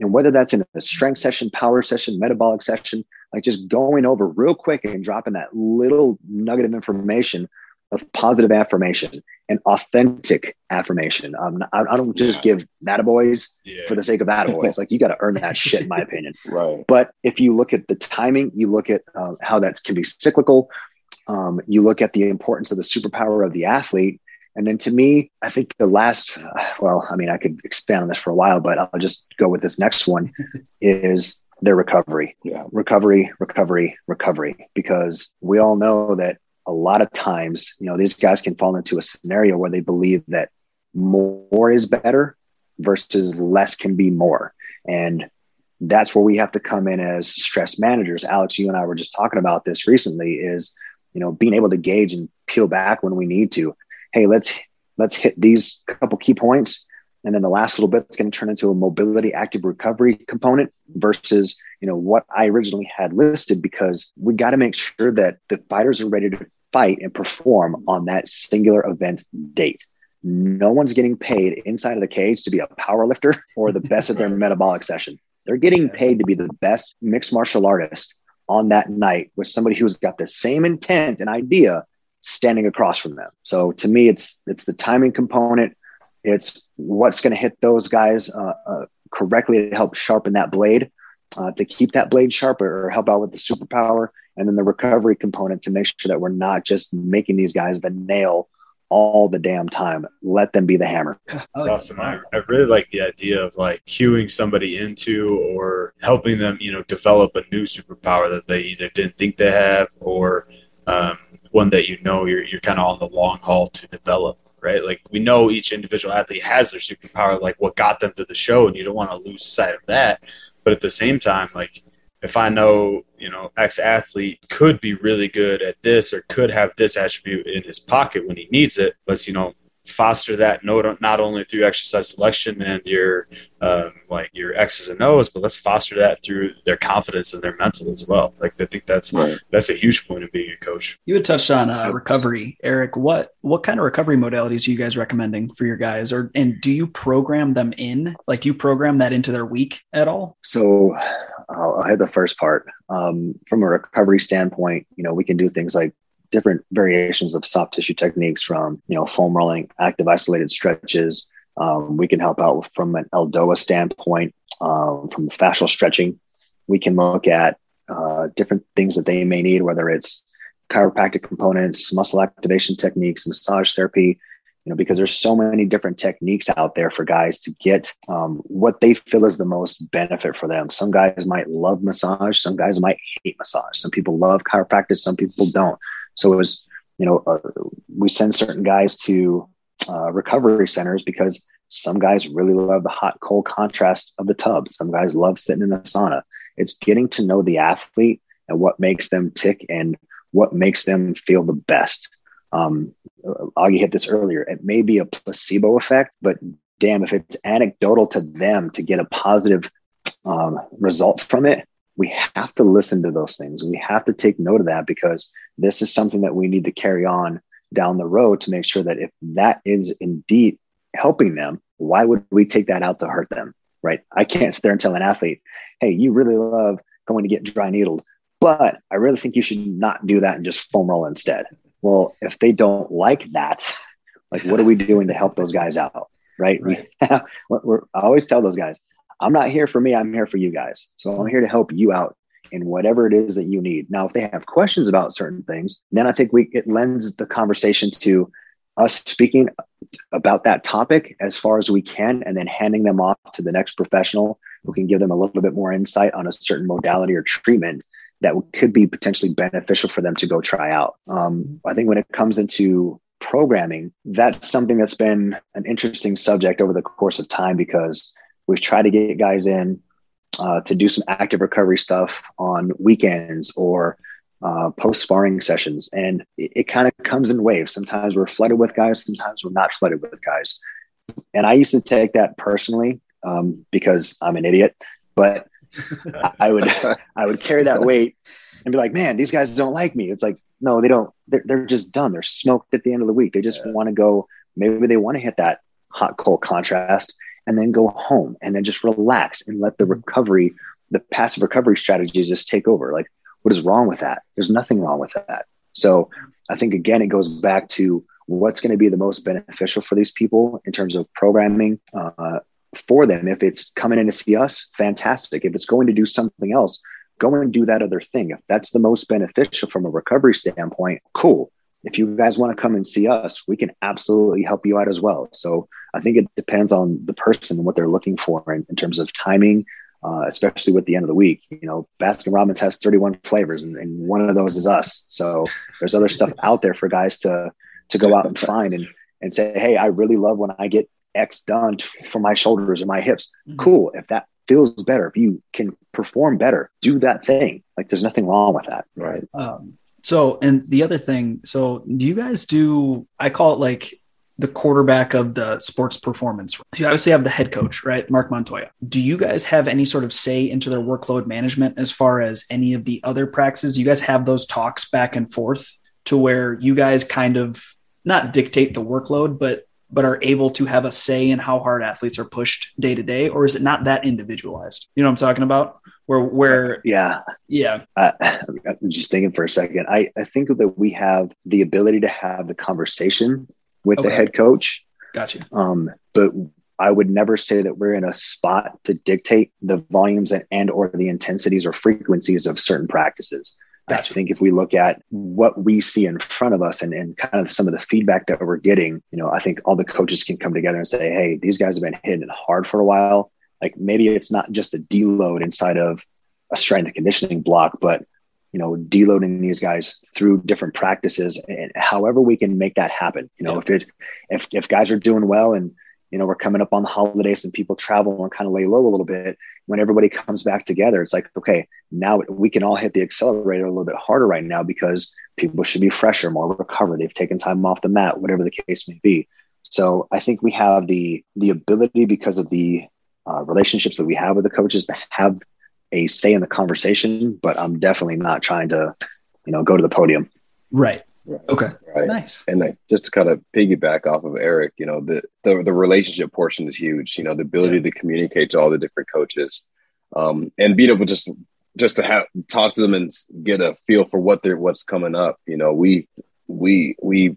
S3: And whether that's in a strength session power session metabolic session like just going over real quick and dropping that little nugget of information of positive affirmation and authentic affirmation. Um, I, I don't just yeah. give that boys yeah. for the sake of that boys. like you got to earn that shit, in my opinion.
S2: right.
S3: But if you look at the timing, you look at uh, how that can be cyclical. Um, you look at the importance of the superpower of the athlete. And then to me, I think the last, uh, well, I mean, I could expand on this for a while, but I'll just go with this next one is their recovery.
S2: Yeah.
S3: Recovery, recovery, recovery. Because we all know that a lot of times, you know, these guys can fall into a scenario where they believe that more is better versus less can be more. And that's where we have to come in as stress managers. Alex, you and I were just talking about this recently is, you know, being able to gauge and peel back when we need to. Hey, let's let's hit these couple key points. And then the last little bit is going to turn into a mobility active recovery component versus, you know, what I originally had listed because we got to make sure that the fighters are ready to fight and perform on that singular event date. No one's getting paid inside of the cage to be a power lifter or the best at their metabolic session. They're getting paid to be the best mixed martial artist on that night with somebody who's got the same intent and idea standing across from them. So to me, it's it's the timing component. It's what's going to hit those guys uh, uh, correctly to help sharpen that blade, uh, to keep that blade sharper, or help out with the superpower and then the recovery component to make sure that we're not just making these guys the nail all the damn time. Let them be the hammer.
S1: awesome. I, I, really like the idea of like cueing somebody into or helping them, you know, develop a new superpower that they either didn't think they have or um, one that you know you're, you're kind of on the long haul to develop. Right, like we know each individual athlete has their superpower, like what got them to the show, and you don't want to lose sight of that. But at the same time, like if I know, you know, X athlete could be really good at this or could have this attribute in his pocket when he needs it, let's, you know, foster that not, not only through exercise selection and your um, like your X's and O's, but let's foster that through their confidence and their mental as well. Like I think that's right. that's a huge point of being a coach.
S4: You had touched on uh, recovery, Eric. What what kind of recovery modalities are you guys recommending for your guys, or and do you program them in? Like you program that into their week at all?
S3: So I'll, I'll hit the first part. Um, from a recovery standpoint, you know, we can do things like different variations of soft tissue techniques from, you know, foam rolling, active isolated stretches. Um, we can help out from an Eldoa standpoint, um, from fascial stretching. We can look at uh, different things that they may need, whether it's chiropractic components, muscle activation techniques, massage therapy, you know, because there's so many different techniques out there for guys to get um, what they feel is the most benefit for them. Some guys might love massage, some guys might hate massage. Some people love chiropractic, some people don't. So it was, you know, uh, we send certain guys to uh, recovery centers because some guys really love the hot cold contrast of the tub. Some guys love sitting in the sauna. It's getting to know the athlete and what makes them tick and what makes them feel the best. Um, Augie hit this earlier. It may be a placebo effect, but damn, if it's anecdotal to them to get a positive um, result from it, we have to listen to those things. We have to take note of that because this is something that we need to carry on down the road to make sure that if that is indeed helping them, why would we take that out to hurt them? Right. I can't sit there and tell an athlete, hey, you really love going to get dry needled, but I really think you should not do that and just foam roll instead. Well, if they don't like that, like what are we doing to help those guys out? Right. right. I always tell those guys, I'm not here for me. I'm here for you guys. So I'm here to help you out in whatever it is that you need. Now, if they have questions about certain things, then I think we it lends the conversation to us speaking about that topic as far as we can, and then handing them off to the next professional who can give them a little bit more insight on a certain modality or treatment that could be potentially beneficial for them to go try out. Um, I think when it comes into programming, that's something that's been an interesting subject over the course of time because We've tried to get guys in uh, to do some active recovery stuff on weekends or uh, post sparring sessions. And it, it kind of comes in waves. Sometimes we're flooded with guys, sometimes we're not flooded with guys. And I used to take that personally um, because I'm an idiot, but I would I would carry that weight and be like, man, these guys don't like me. It's like, no, they don't. They're, they're just done. They're smoked at the end of the week. They just yeah. want to go. Maybe they want to hit that hot cold contrast and then go home and then just relax and let the mm-hmm. recovery, the passive recovery strategies just take over. Like, what is wrong with that? There's nothing wrong with that. So I think again, it goes back to what's going to be the most beneficial for these people in terms of programming uh, for them. If it's coming in to see us, fantastic. If it's going to do something else, go and do that other thing. If that's the most beneficial from a recovery standpoint, cool if you guys want to come and see us, we can absolutely help you out as well. So I think it depends on the person and what they're looking for in, in terms of timing, uh, especially with the end of the week. You know, Baskin Robbins has 31 flavors, and, and, one of those is us. So there's other stuff out there for guys to to go out and find and and say, hey, I really love when I get X done for my shoulders or my hips. Mm-hmm. Cool. If that feels better, if you can perform better, do that thing. Like there's nothing wrong with that.
S2: Right.
S4: Um, so, and the other thing, so do you guys do, I call it like the quarterback of the sports performance. You obviously have the head coach, right? Marc Montoya. Do you guys have any sort of say into their workload management as far as any of the other practices? Do you guys have those talks back and forth to where you guys kind of not dictate the workload, but but are able to have a say in how hard athletes are pushed day to day, or is it not that individualized? You know what I'm talking about? where where
S3: yeah
S4: yeah
S3: uh, i'm just thinking for a second i i think that we have the ability to have the conversation with okay. the head coach
S4: gotcha
S3: um but i would never say that we're in a spot to dictate the volumes and, and or the intensities or frequencies of certain practices Gotcha. I think if we look at what we see in front of us and, and kind of some of the feedback that we're getting, you know, I think all the coaches can come together and say, hey, these guys have been hitting it hard for a while like maybe it's not just a deload inside of a strength and conditioning block, but you know, deloading these guys through different practices and however we can make that happen. You know, yeah. if it if if guys are doing well and you know we're coming up on the holidays and people travel and kind of lay low a little bit, when everybody comes back together, it's like, okay, now we can all hit the accelerator a little bit harder right now because people should be fresher, more recovered. They've taken time off the mat, whatever the case may be. So I think we have the the ability because of the uh, relationships that we have with the coaches to have a say in the conversation, but I'm definitely not trying to, you know, go to the podium.
S4: Right. Okay. Right. Nice.
S2: And like, just to kind of piggyback off of Eric, you know, the, the, the relationship portion is huge, you know, the ability yeah. to communicate to all the different coaches um, and being able just, just to have talk to them and get a feel for what they're, what's coming up. You know, we, we, we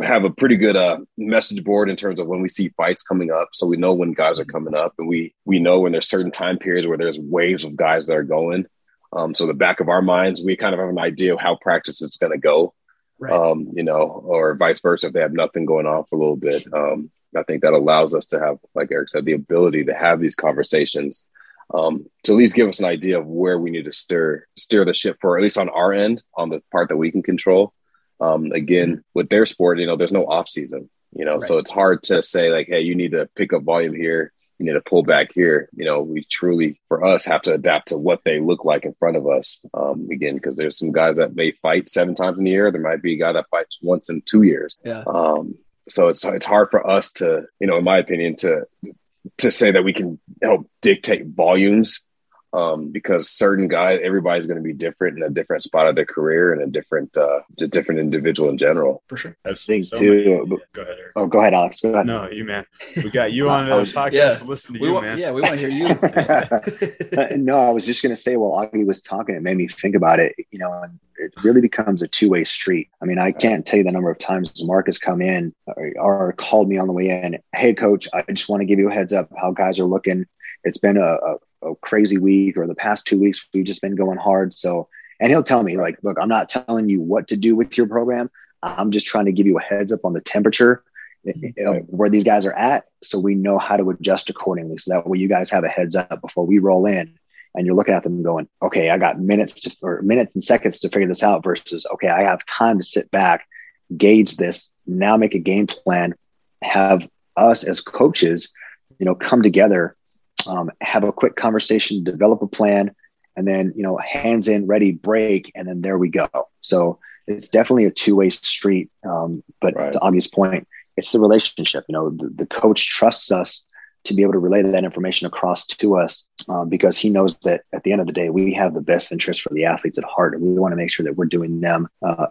S2: have a pretty good uh, message board in terms of when we see fights coming up, so we know when guys are coming up, and we we know when there's certain time periods where there's waves of guys that are going. Um, so the back of our minds, we kind of have an idea of how practice is going to go, right. um, you know, or vice versa if they have nothing going on for a little bit. Um, I think that allows us to have, like Eric said, the ability to have these conversations um, to at least give us an idea of where we need to steer steer the ship for, at least on our end, on the part that we can control. Um, again, with their sport, you know, there's no off season, you know, right. so it's hard to say like, hey, you need to pick up volume here, you need to pull back here. You know, we truly, for us, have to adapt to what they look like in front of us. Um, again, because there's some guys that may fight seven times in a year. There might be a guy that fights once in two years.
S4: Yeah.
S2: Um, so it's it's hard for us to, you know, in my opinion, to to say that we can help dictate volumes um, because certain guys, everybody's going to be different in a different spot of their career and a different, uh, a different individual in general.
S1: For sure.
S3: I think so too.
S1: Many. Go ahead. Eric.
S3: Oh, go ahead, Alex. Go ahead.
S1: No, you man. We got you on the podcast
S4: yeah.
S1: to listen to
S4: we
S1: you,
S4: want,
S1: man.
S4: Yeah, we want to hear you.
S3: no, I was just going to say, while Augie was talking, it made me think about it. You know, and it really becomes a two way street. I mean, I can't tell you the number of times Marc has come in or, or called me on the way in. Hey, coach, I just want to give you a heads up how guys are looking. It's been a, a a crazy week or the past two weeks we've just been going hard. So and he'll tell me like look i'm not telling you what to do with your program. I'm just trying to give you a heads up on the temperature eh, mm-hmm. eh, you know, where these guys are at so we know how to adjust accordingly. So that way you guys have a heads up before we roll in and you're looking at them going okay i got minutes to, or minutes and seconds to figure this out versus okay i have time to sit back gauge this now make a game plan have us as coaches you know come together um, have a quick conversation, develop a plan, and then you know hands in, ready, break, and then there we go. So it's definitely a two way street. Um, but right. to Augie's point, it's the relationship. You know, the, the, coach trusts us to be able to relay that information across to us um, because he knows that at the end of the day, we have the best interest for the athletes at heart, and we want to make sure that we're doing them uh,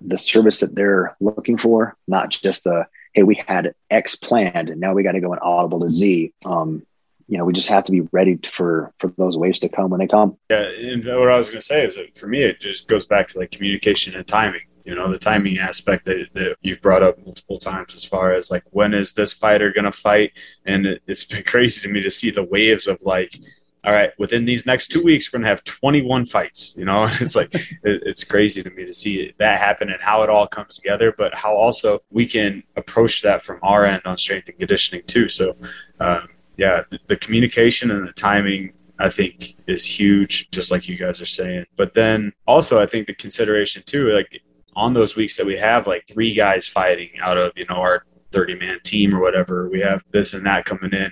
S3: the service that they're looking for, not just the hey, we had X planned and now we got to go and audible to Z. Um, you know, we just have to be ready for for those waves to come when they come.
S1: Yeah, and what I was going to say is that for me, it just goes back to like communication and timing. You know, the timing aspect that, that you've brought up multiple times, as far as like when is this fighter going to fight, and it, it's been crazy to me to see the waves of like all right, within these next two weeks, we're going to have 21 fights. You know, it's like, it, it's crazy to me to see that happen and how it all comes together, but how also we can approach that from our end on strength and conditioning too. So, um, yeah, the, communication and the timing I think is huge, just like you guys are saying. But then also, I think the consideration too, like on those weeks that we have like three guys fighting out of you know our 30 man team or whatever, we have this and that coming in.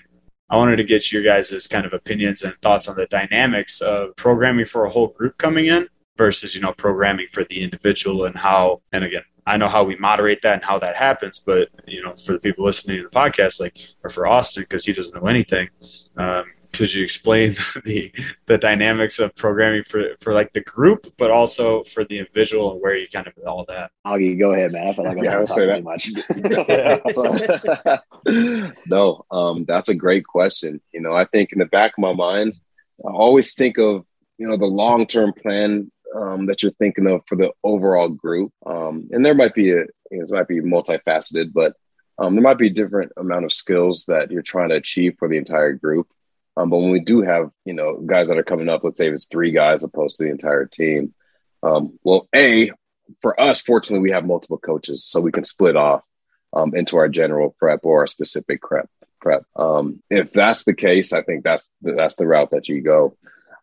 S1: I wanted to get your guys' kind of opinions and thoughts on the dynamics of programming for a whole group coming in versus you know programming for the individual and how. And again, I know how we moderate that and how that happens, but you know, for the people listening to the podcast, like, or for Austin, because he doesn't know anything, um, could you explain the the dynamics of programming for for like the group, but also for the individual and where you kind of all that?
S3: Augie, go ahead, man. I feel like I'm yeah,
S2: say that. much. no, um, that's a great question. You know, I think in the back of my mind, I always think of you know the long term plan um, that you're thinking of for the overall group. Um, and there might be a, you know, it might be multifaceted, but um, there might be a different amount of skills that you're trying to achieve for the entire group. Um, but when we do have, you know, guys that are coming up, let's say it's three guys opposed to the entire team. Um, well, a for us, fortunately, we have multiple coaches, so we can split off um, into our general prep or our specific prep. Prep. Um, if that's the case, I think that's that's the route that you go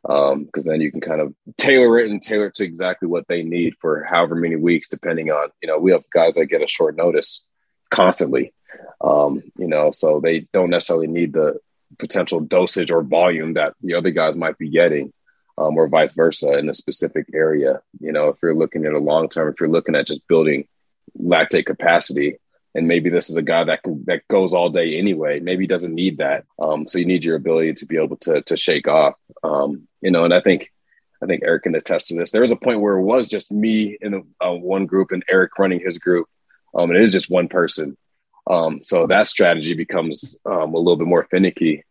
S2: because um, then you can kind of tailor it and tailor it to exactly what they need for however many weeks, depending on you know we have guys that get a short notice constantly, um, you know, so they don't necessarily need the potential dosage or volume that the other guys might be getting, um, or vice versa in a specific area. You know, if you're looking at a long term, if you're looking at just building lactate capacity, and maybe this is a guy that can that goes all day anyway. Maybe he doesn't need that. Um, so you need your ability to be able to to shake off. Um, you know, and I think I think Eric can attest to this. There was a point where it was just me in a, uh, one group and Eric running his group, um, and it is just one person. Um, so that strategy becomes um, a little bit more finicky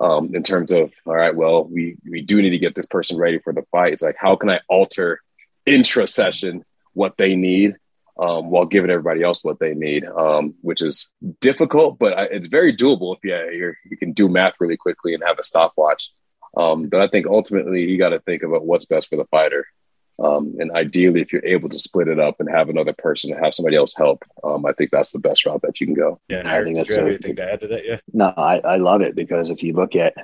S2: um, in terms of all right, well, we we do need to get this person ready for the fight. It's like how can I alter intra session what they need um, while giving everybody else what they need, um, which is difficult, but it's very doable if you you can do math really quickly and have a stopwatch. Um, but I think ultimately you got to think about what's best for the fighter. Um, and ideally, if you're able to split it up and have another person have somebody else help, um, I think that's the best route that you can go.
S1: Yeah, I think that's anything to add to that. Yeah,
S3: no, I, I love it because if you look at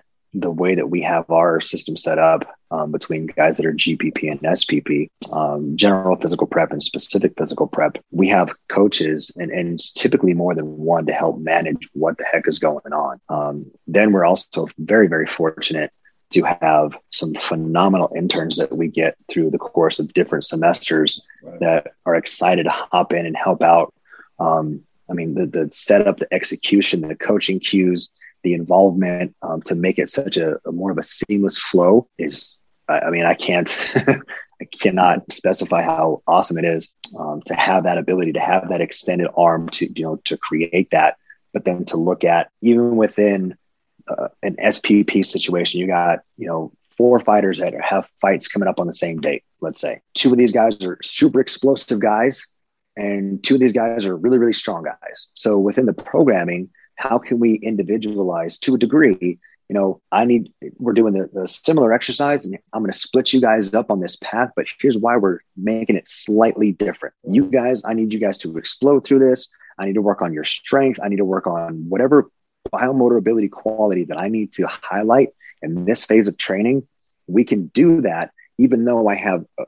S3: the way that we have our system set up um, between guys that are GPP and SPP, um, general physical prep and specific physical prep, we have coaches and, and typically more than one to help manage what the heck is going on. Um, then we're also very, very fortunate to have some phenomenal interns that we get through the course of different semesters right. that are excited to hop in and help out um, I mean, the, the setup, the execution, the coaching cues, the involvement um, to make it such a, a, more of a seamless flow is, I, I mean, I can't, I cannot specify how awesome it is um, to have that ability to have that extended arm to, you know, to create that, but then to look at even within uh, an SPP situation, you got, you know, four fighters that have fights coming up on the same date, let's say. Two of these guys are super explosive guys, and two of these guys are really, really strong guys. So within the programming, how can we individualize to a degree? You know, I need, we're doing the, the similar exercise and I'm going to split you guys up on this path, but here's why we're making it slightly different. You guys, I need you guys to explode through this. I need to work on your strength. I need to work on whatever biomotor ability quality that I need to highlight in this phase of training, we can do that even though I have a,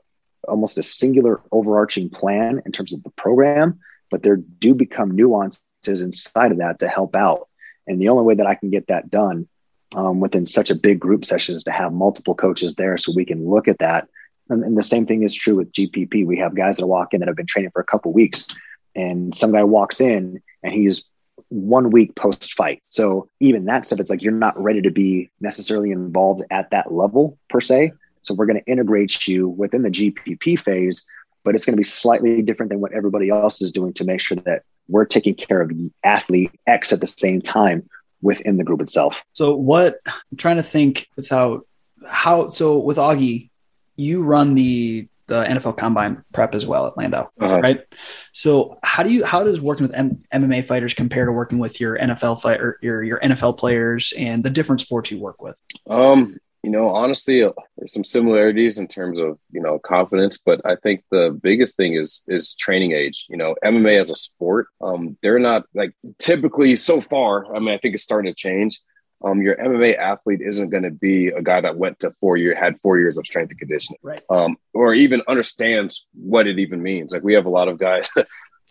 S3: almost a singular overarching plan in terms of the program, but there do become nuances inside of that to help out. And the only way that I can get that done um, within such a big group session is to have multiple coaches there so we can look at that. And, and the same thing is true with GPP. We have guys that walk in that have been training for a couple weeks, and some guy walks in and he's one week post fight. So even that stuff, it's like you're not ready to be necessarily involved at that level per se. So we're going to integrate you within the GPP phase, but it's going to be slightly different than what everybody else is doing to make sure that we're taking care of athlete X at the same time within the group itself.
S4: So what I'm trying to think without how so with Augie, you run the the NFL Combine prep as well at Landow, uh-huh. right? So how do you how does working with M- MMA fighters compare to working with your NFL fighter, your your NFL players, and the different sports you work with?
S2: Um, you know, honestly, uh, there's some similarities in terms of you know confidence, but I think the biggest thing is is training age. You know, MMA as a sport, um, they're not like typically so far. I mean, I think it's starting to change um, your MMA athlete isn't going to be a guy that went to four year had four years of strength and conditioning,
S4: right?
S2: Um, or even understands what it even means. Like we have a lot of guys.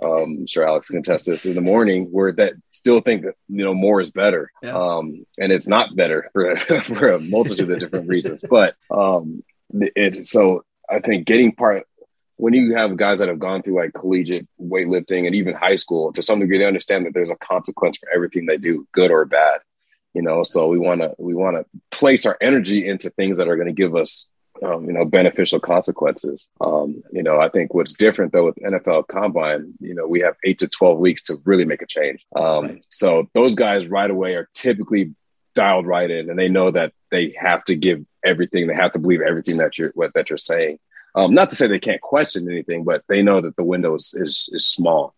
S2: um, I'm sure Alex can test this in the morning, where that still think that you know more is better, yeah. um, and it's not better for for a multitude of different reasons. But um, it's so I think getting part when you have guys that have gone through like collegiate weightlifting and even high school, to some degree, they understand that there's a consequence for everything they do, good or bad you know so we want to we want to place our energy into things that are going to give us um, you know beneficial consequences um, you know i think what's different though with nfl combine you know we have eight to 12 weeks to really make a change um, right. so those guys right away are typically dialed right in and they know that they have to give everything they have to believe everything that you're what that you're saying um, not to say they can't question anything but they know that the window is is, is small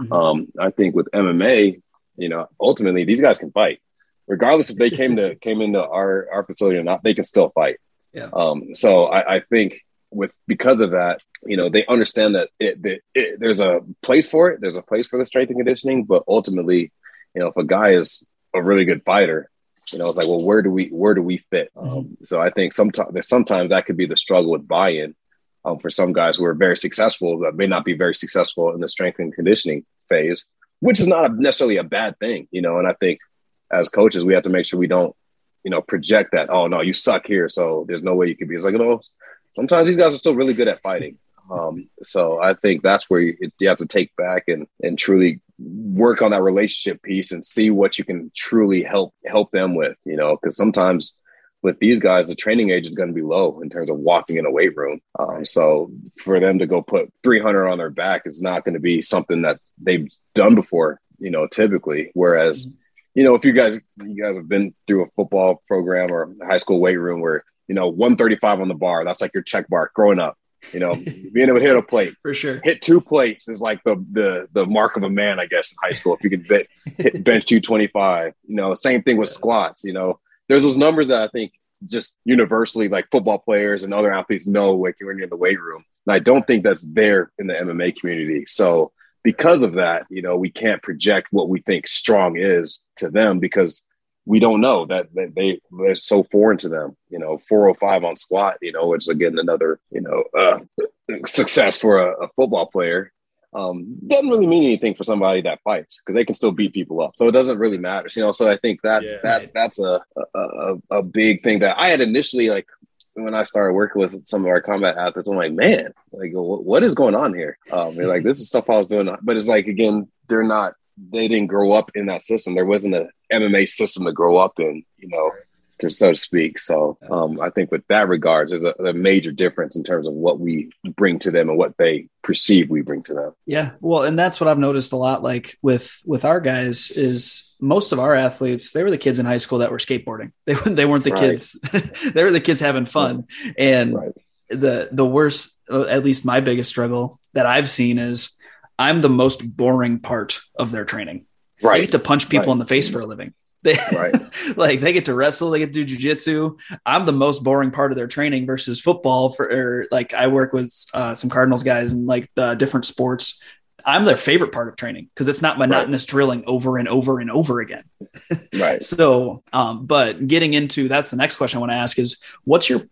S2: mm-hmm. Um, i think with mma you know ultimately these guys can fight regardless if they came to came into our our facility or not, they can still fight.
S4: Yeah.
S2: Um, so I, I think with because of that, you know, they understand that it, it, it, there's a place for it. There's a place for the strength and conditioning, but ultimately, you know, if a guy is a really good fighter, you know, it's like, well, where do we where do we fit? Mm-hmm. Um, so I think sometimes sometimes that could be the struggle with buy-in um, for some guys who are very successful that may not be very successful in the strength and conditioning phase, which is not necessarily a bad thing, you know. And I think as coaches, we have to make sure we don't, you know, project that, oh no, you suck here. So there's no way you can be. It's like, you know, sometimes these guys are still really good at fighting. Um, so I think that's where you, you have to take back and and truly work on that relationship piece and see what you can truly help help them with, you know, because sometimes with these guys, the training age is going to be low in terms of walking in a weight room. Um, so for them to go put 300 on their back is not going to be something that they've done before, you know, typically. Whereas mm-hmm you know, if you guys you guys have been through a football program or a high school weight room where you know 135 on the bar, that's like your check mark growing up. You know, being able to hit a plate
S4: for sure.
S2: Hit two plates is like the the the mark of a man, I guess, in high school. If you could hit, hit bench 225, you know, same thing with squats. You know, there's those numbers that I think just universally like football players and other athletes know like when you're in the weight room. And I don't think that's there in the MMA community. So because of that, you know, we can't project what we think strong is to them because we don't know that, that they they're so foreign to them. You know, 405 on squat, you know, it's again another, you know, uh, success for a, a football player. Um, doesn't really mean anything for somebody that fights because they can still beat people up. So it doesn't really matter. You know, so I think that yeah, that right. that's a, a a big thing that I had initially like when I started working with some of our combat athletes, I'm like, man, like what is going on here? Um, like, this is stuff I was doing, but it's like again, they're not they didn't grow up in that system. There wasn't a MMA system to grow up in, you know, to so to speak. So um, I think with that regards, there's a, a, major difference in terms of what we bring to them and what they perceive we bring to them.
S4: Yeah, well, and that's what I've noticed a lot. Like with with our guys, is most of our athletes they were the kids in high school that were skateboarding. They they weren't the right. kids. they were the kids having fun. And right. the the worst, uh, at least my biggest struggle that I've seen is I'm the most boring part of their training. Right. I get to punch people right. in the face for a living. They right. like they get to wrestle, they get to do jujitsu. I'm the most boring part of their training versus football. For or, like I work with uh, some Cardinals guys and like the different sports. I'm their favorite part of training because it's not monotonous right. drilling over and over and over again.
S2: right.
S4: So, um, but getting into that's the next question I want to ask is what's your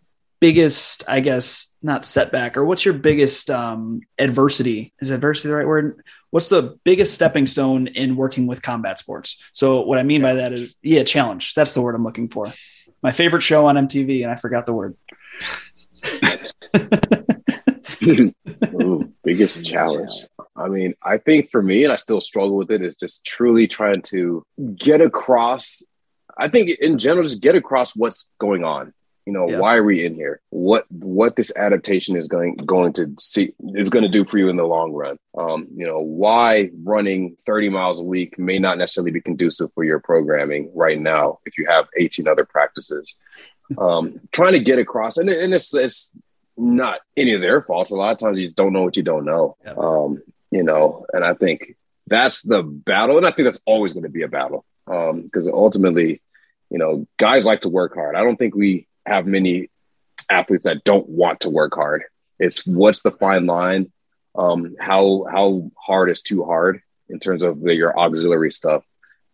S4: biggest, I guess, not setback or what's your biggest um, adversity? Is adversity the right word? What's the biggest stepping stone in working with combat sports? So what I mean by that is, yeah, challenge. That's the word I'm looking for. My favorite show on MTV, and I forgot the word.
S2: Ooh, biggest challenge. I mean, I think for me, and I still struggle with it, is just truly trying to get across. I think in general, just get across what's going on. You know, yeah. why are we in here? What what this adaptation is going going to see is going to do for you in the long run. Um, you know, why running 30 miles a week may not necessarily be conducive for your programming right now if you have 18 other practices. Um, trying to get across, and, and it's, it's not any of their faults. A lot of times you don't know what you don't know. Yeah. Um, you know, and I think that's the battle, and I think that's always going to be a battle because um, ultimately, you know, guys like to work hard. I don't think we have many athletes that don't want to work hard. It's what's the fine line? Um, how how hard is too hard in terms of the, your auxiliary stuff?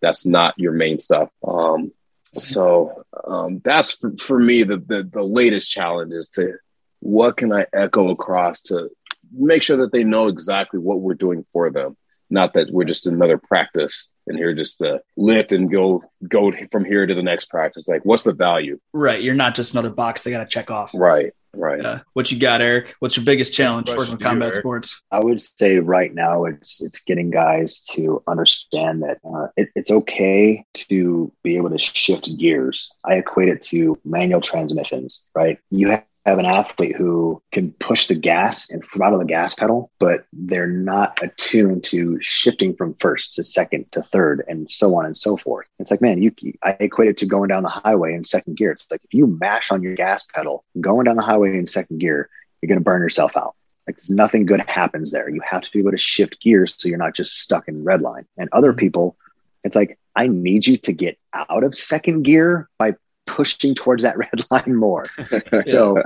S2: That's not your main stuff. Um, so um, that's for, for me the, the the latest challenge is to what can I echo across to make sure that they know exactly what we're doing for them, not that we're just another practice and here just to lift and go go from here to the next practice. Like, what's the value?
S4: Right. You're not just another box they got to check off.
S2: Right. Right.
S4: Yeah. What you got, Eric? What's your biggest challenge working with combat you, sports?
S3: I would say right now it's it's getting guys to understand that uh, it, it's okay to be able to shift gears. I equate it to manual transmissions. Right. You have an athlete who can push the gas and throttle the gas pedal, but they're not attuned to shifting from first to second to third and so on and so forth. It's like, man, you I equate it to going down the highway in second gear. It's like if you mash on your gas pedal going down the highway in second gear, you're going to burn yourself out. Like there's nothing good happens there. You have to be able to shift gears so you're not just stuck in red line. And other mm-hmm. people, it's like, I need you to get out of second gear by pushing towards that red line more. so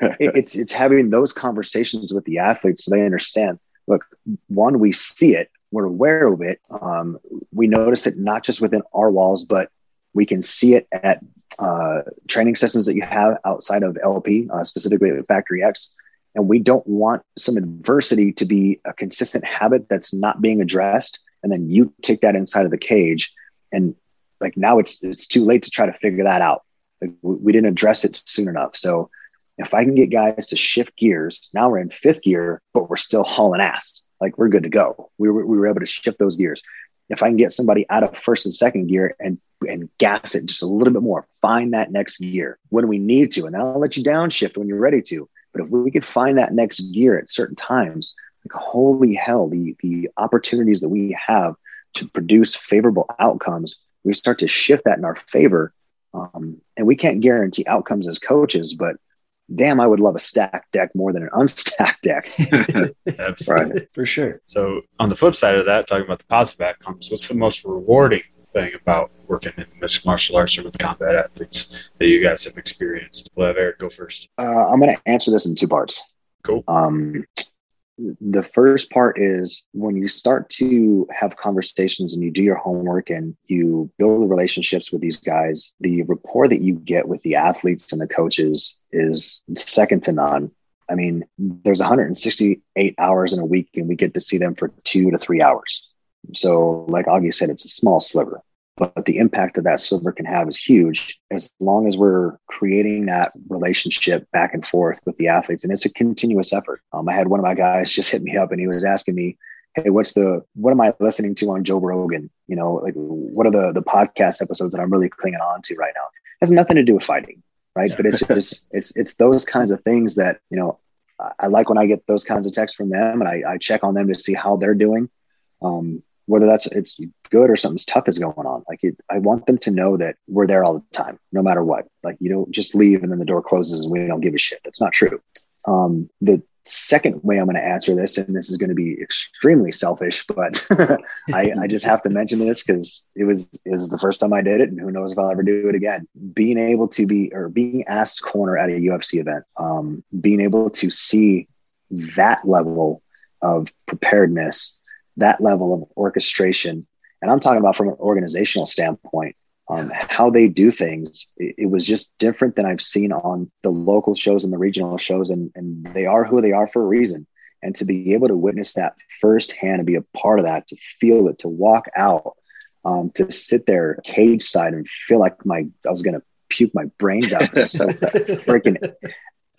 S3: it, it's it's having those conversations with the athletes so they understand. Look, one, we see it, we're aware of it. Um, we notice it not just within our walls, but we can see it at uh, training sessions that you have outside of LP, uh, specifically at Factory X. And we don't want some adversity to be a consistent habit that's not being addressed. And then you take that inside of the cage and like now it's it's too late to try to figure that out. Like we, didn't address it soon enough. So if I can get guys to shift gears, now we're in fifth gear, but we're still hauling ass. Like we're good to go. We were, we were able to shift those gears. If I can get somebody out of first and second gear and and gas it just a little bit more, find that next gear when we need to, and I'll let you downshift when you're ready to. But if we could find that next gear at certain times, like holy hell, the the opportunities that we have to produce favorable outcomes we start to shift that in our favor. Um, and we can't guarantee outcomes as coaches, but damn, I would love a stacked deck more than an unstacked deck.
S1: Absolutely.
S4: Right. For sure.
S1: So, on the flip side of that, talking about the positive outcomes, what's the most rewarding thing about working in mixed martial arts or with combat athletes that you guys have experienced? We'll have Eric go first.
S3: Uh, I'm going to answer this in two parts.
S1: Cool.
S3: Um, the first part is when you start to have conversations and you do your homework and you build relationships with these guys, the rapport that you get with the athletes and the coaches is second to none. I mean, there's 168 hours in a week, and we get to see them for two to three hours. So, like Augie said, it's a small sliver but the impact that that silver can have is huge as long as we're creating that relationship back and forth with the athletes and it's a continuous effort um, i had one of my guys just hit me up and he was asking me hey, what's the what am I listening to on Joe Rogan? You know, like what are the the podcast episodes that I'm really clinging on to right now? It has nothing to do with fighting, right? But it's just it's it's those kinds of things that you know I like when I get those kinds of texts from them, and I, I check on them to see how they're doing. Um, whether that's it's good or something's tough is going on. Like it, I want them to know that we're there all the time, no matter what. Like you don't just leave and then the door closes and we don't give a shit. That's not true. Um, the second way I'm going to answer this, and this is going to be extremely selfish, but I, I, just have to mention this because it was is the first time I did it, and who knows if I'll ever do it again. Being able to be or being asked corner at a UFC event, um, being able to see that level of preparedness, that level of orchestration, and I'm talking about from an organizational standpoint um, how they do things. It, it, was just different than I've seen on the local shows and the regional shows, and, and they are who they are for a reason. And to be able to witness that firsthand and be a part of that, to feel it, to walk out, um, to sit there cage side and feel like my I was gonna puke my brains out. so freaking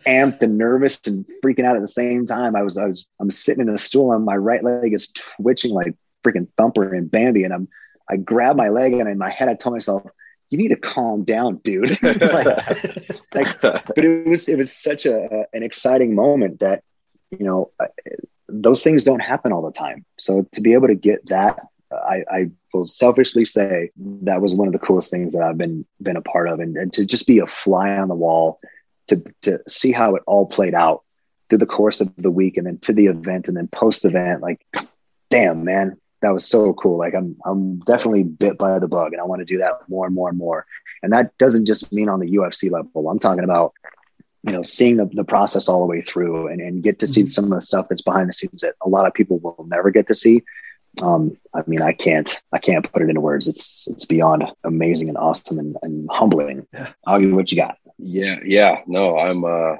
S3: amped and nervous and freaking out at the same time. I was I was I'm sitting in the stool and my right leg is twitching like freaking Thumper and Bambi, and I'm I grabbed my leg and in my head I told myself, "You need to calm down, dude." like, like, but it was it was such a an exciting moment that you know those things don't happen all the time. So to be able to get that, I, I will selfishly say that was one of the coolest things that I've been been a part of, and, and to just be a fly on the wall to to see how it all played out through the course of the week and then to the event and then post event like damn man that was so cool. Like I'm I'm definitely bit by the bug and I want to do that more and more and more. And that doesn't just mean on the UFC level. I'm talking about, you know, seeing the, the process all the way through and, and get to see mm-hmm. some of the stuff that's behind the scenes that a lot of people will never get to see. Um, I mean, I can't I can't put it into words. It's it's beyond amazing and awesome and, and humbling. I'll give you what you got.
S2: Yeah, yeah. No, I'm uh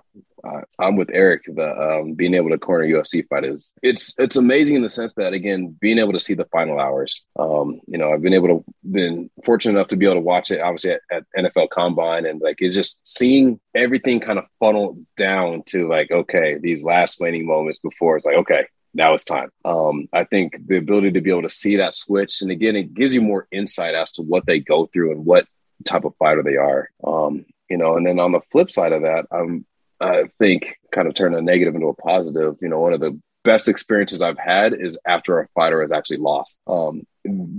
S2: I'm with Eric. The um, being able to corner UFC fight is it's it's amazing in the sense that again being able to see the final hours. Um, you know, I've been able to been fortunate enough to be able to watch it obviously at, at NFL Combine and like it's just seeing everything kind of funnel down to like okay these last waning moments before it's like okay now it's time. Um, I think the ability to be able to see that switch and again it gives you more insight as to what they go through and what type of fighter they are. Um, you know, and then on the flip side of that, I'm I think kind of turn a negative into a positive. You know, one of the best experiences I've had is after a fighter has actually lost. Um,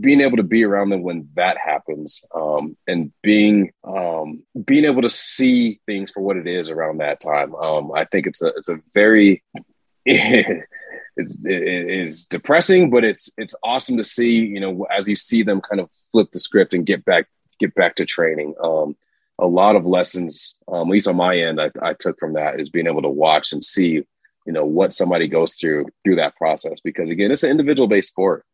S2: being able to be around them when that happens, um, and being um, being able to see things for what it is around that time. Um, I think it's a it's a very it's it's depressing, but it's it's awesome to see. You know, as you see them kind of flip the script and get back get back to training. Um, a lot of lessons, um, at least on my end, I, I took from that is being able to watch and see, you know, what somebody goes through through that process. Because again, it's an individual based sport.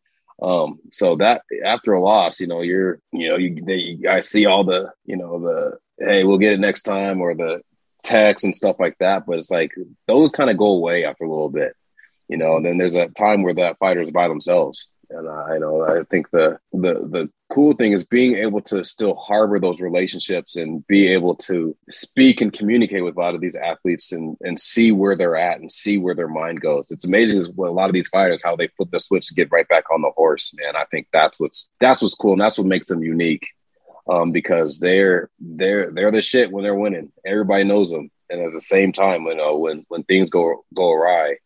S2: Um, so that after a loss, you know, you're, you know, you, they, I see all the, you know, the, Hey, we'll get it next time or the text and stuff like that. But it's like, those kind of go away after a little bit, you know, and then there's a time where that fighter's by themselves and I know I think the the the cool thing is being able to still harbor those relationships and be able to speak and communicate with a lot of these athletes and and see where they're at and see where their mind goes. It's amazing with a lot of these fighters how they flip the switch to get right back on the horse. Man, I think that's what's that's what's cool and that's what makes them unique. Um, because they're they're they're the shit when they're winning. Everybody knows them, and at the same time, you know when when things go go awry,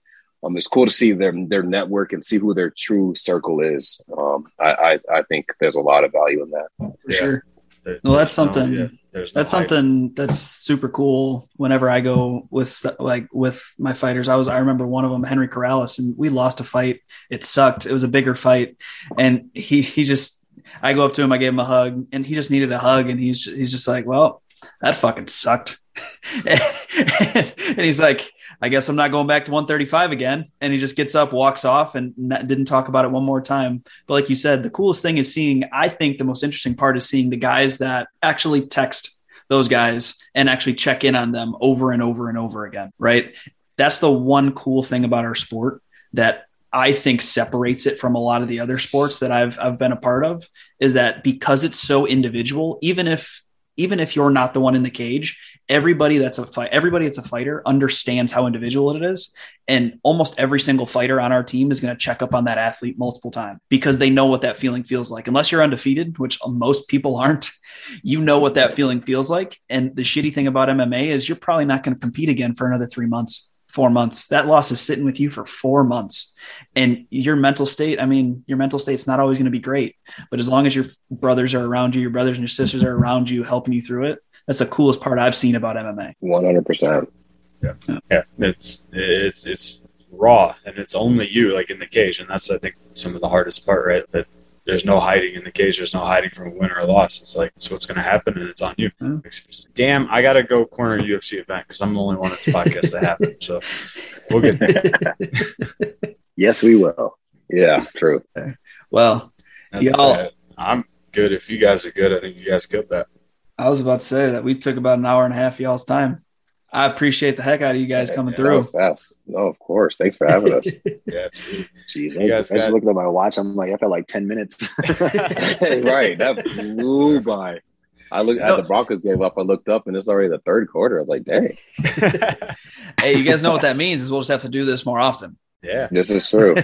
S2: um, it's cool to see their their network and see who their true circle is. Um, I, I, I think there's a lot of value in that.
S4: For yeah. sure. There, well, that's something. No, yeah, no that's hype. something that's super cool. Whenever I go with like with my fighters, I was I remember one of them, Henry Corrales, and we lost a fight. It sucked. It was a bigger fight, and he he just I go up to him, I gave him a hug, and he just needed a hug, and he's he's just like, well, that fucking sucked. and, and he's like, I guess I'm not going back to 135 again. And he just gets up, walks off, and didn't talk about it one more time. But like you said, the coolest thing is seeing, I think the most interesting part is seeing the guys that actually text those guys and actually check in on them over and over and over again, right? That's the one cool thing about our sport that I think separates it from a lot of the other sports that I've I've been a part of is that because it's so individual, even if even if you're not the one in the cage, everybody that's a fight, everybody that's a fighter understands how individual it is. And almost every single fighter on our team is going to check up on that athlete multiple times because they know what that feeling feels like. Unless you're undefeated, which uh, most people aren't, you know what that feeling feels like. And the shitty thing about MMA is you're probably not going to compete again for another three months four months. That loss is sitting with you for four months. And your mental state, I mean, your mental state's not always going to be great, but as long as your brothers are around you, your brothers and your sisters are around you, helping you through it, that's the coolest part I've seen about MMA.
S2: 100%.
S1: Yeah. Yeah. It's, it's, it's raw and it's only you like in the cage. And that's, I think, some of the hardest part, right? That there's no hiding in the cage. There's no hiding from a win or a loss. It's like, it's what's going to happen and it's on you. Mm-hmm. Damn, I got to go corner a UFC event because I'm the only one at this podcast that happened. So we'll get
S3: there. yes, we will.
S2: Yeah, true.
S4: Okay. Well,
S1: As y'all, said, I'm good. If you guys are good, I think you guys killed that.
S4: I was about to say that we took about an hour and a half y'all's time. I appreciate the heck out of you guys yeah, coming
S2: yeah,
S4: through.
S2: fast. No, of course. Thanks for having us.
S1: yeah, absolutely.
S3: Jeez, I, got... just looked at my watch. I'm like, I felt like 10 minutes.
S2: right. That blew by. I looked at the Broncos gave up. I looked up and it's already the third quarter. I was like, dang.
S4: hey, you guys know what that means is we'll just have to do this more often.
S1: Yeah.
S2: This is true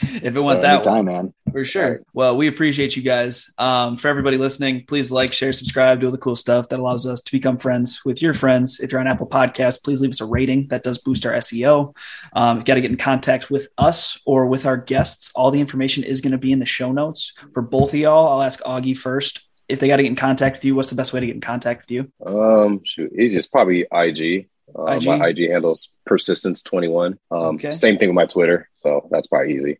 S4: if it went that
S3: time, man.
S4: For sure. Well, we appreciate you guys. Um, for everybody listening, please like, share, subscribe, do all the cool stuff that allows us to become friends with your friends. If you're on Apple Podcasts, please leave us a rating. That does boost our SEO. Um, you got to get in contact with us or with our guests. All the information is going to be in the show notes for both of y'all. I'll ask Augie first. If they got to get in contact with you, what's the best way to get in contact with you?
S2: Um, shoot, easiest probably IG. Uh, IG? My IG handles persistance21. Um, okay. Same thing with my Twitter. So that's probably easy.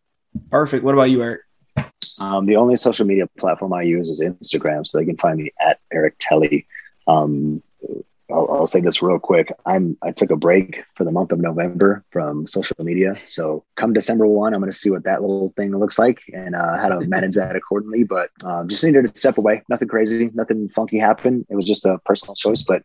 S4: Perfect. What about you, Eric?
S3: Um, the only social media platform I use is Instagram, so they can find me at Eric Telly. Um, I'll, I'll, say this real quick. I'm I took a break for the month of November from social media, so come December one, I'm going to see what that little thing looks like and uh, how to manage that accordingly. But uh, just needed to step away. Nothing crazy, nothing funky happened. It was just a personal choice. But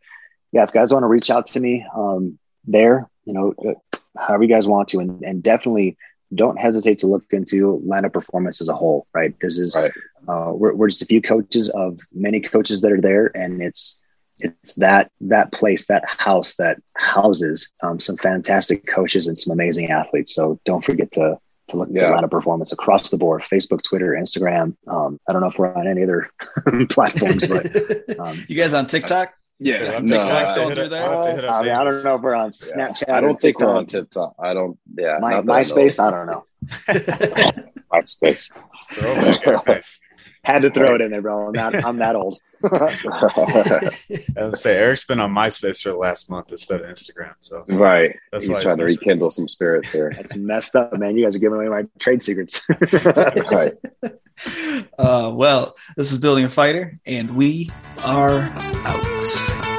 S3: yeah, if guys want to reach out to me um, there, you know, uh, however you guys want to, and, and definitely don't hesitate to look into Landow Performance as a whole, right? This is right. Uh, we're, we're just a few coaches of many coaches that are there, and it's it's that that place, that house that houses um, some fantastic coaches and some amazing athletes. So don't forget to to look at yeah. the Landow Performance across the board: Facebook, Twitter, Instagram. Um, I don't know if we're on any other platforms, but
S4: um, you guys on TikTok?
S2: Yeah,
S4: some no, TikToks going through there.
S3: I, mean, I don't know if we're on Snapchat.
S2: Yeah. I don't think we're on TikTok. I don't. Yeah,
S3: My, MySpace. I, I don't know.
S2: MySpace.
S3: Had to throw it in there, bro. I'm that. I'm that old.
S1: I was say Eric's been on MySpace for the last month instead of Instagram. So
S2: right, that's he's why trying to rekindle some spirits here.
S3: That's messed up, man. You guys are giving away my trade secrets.
S2: right.
S4: Uh, well, this is Building a Fighter, and we are out.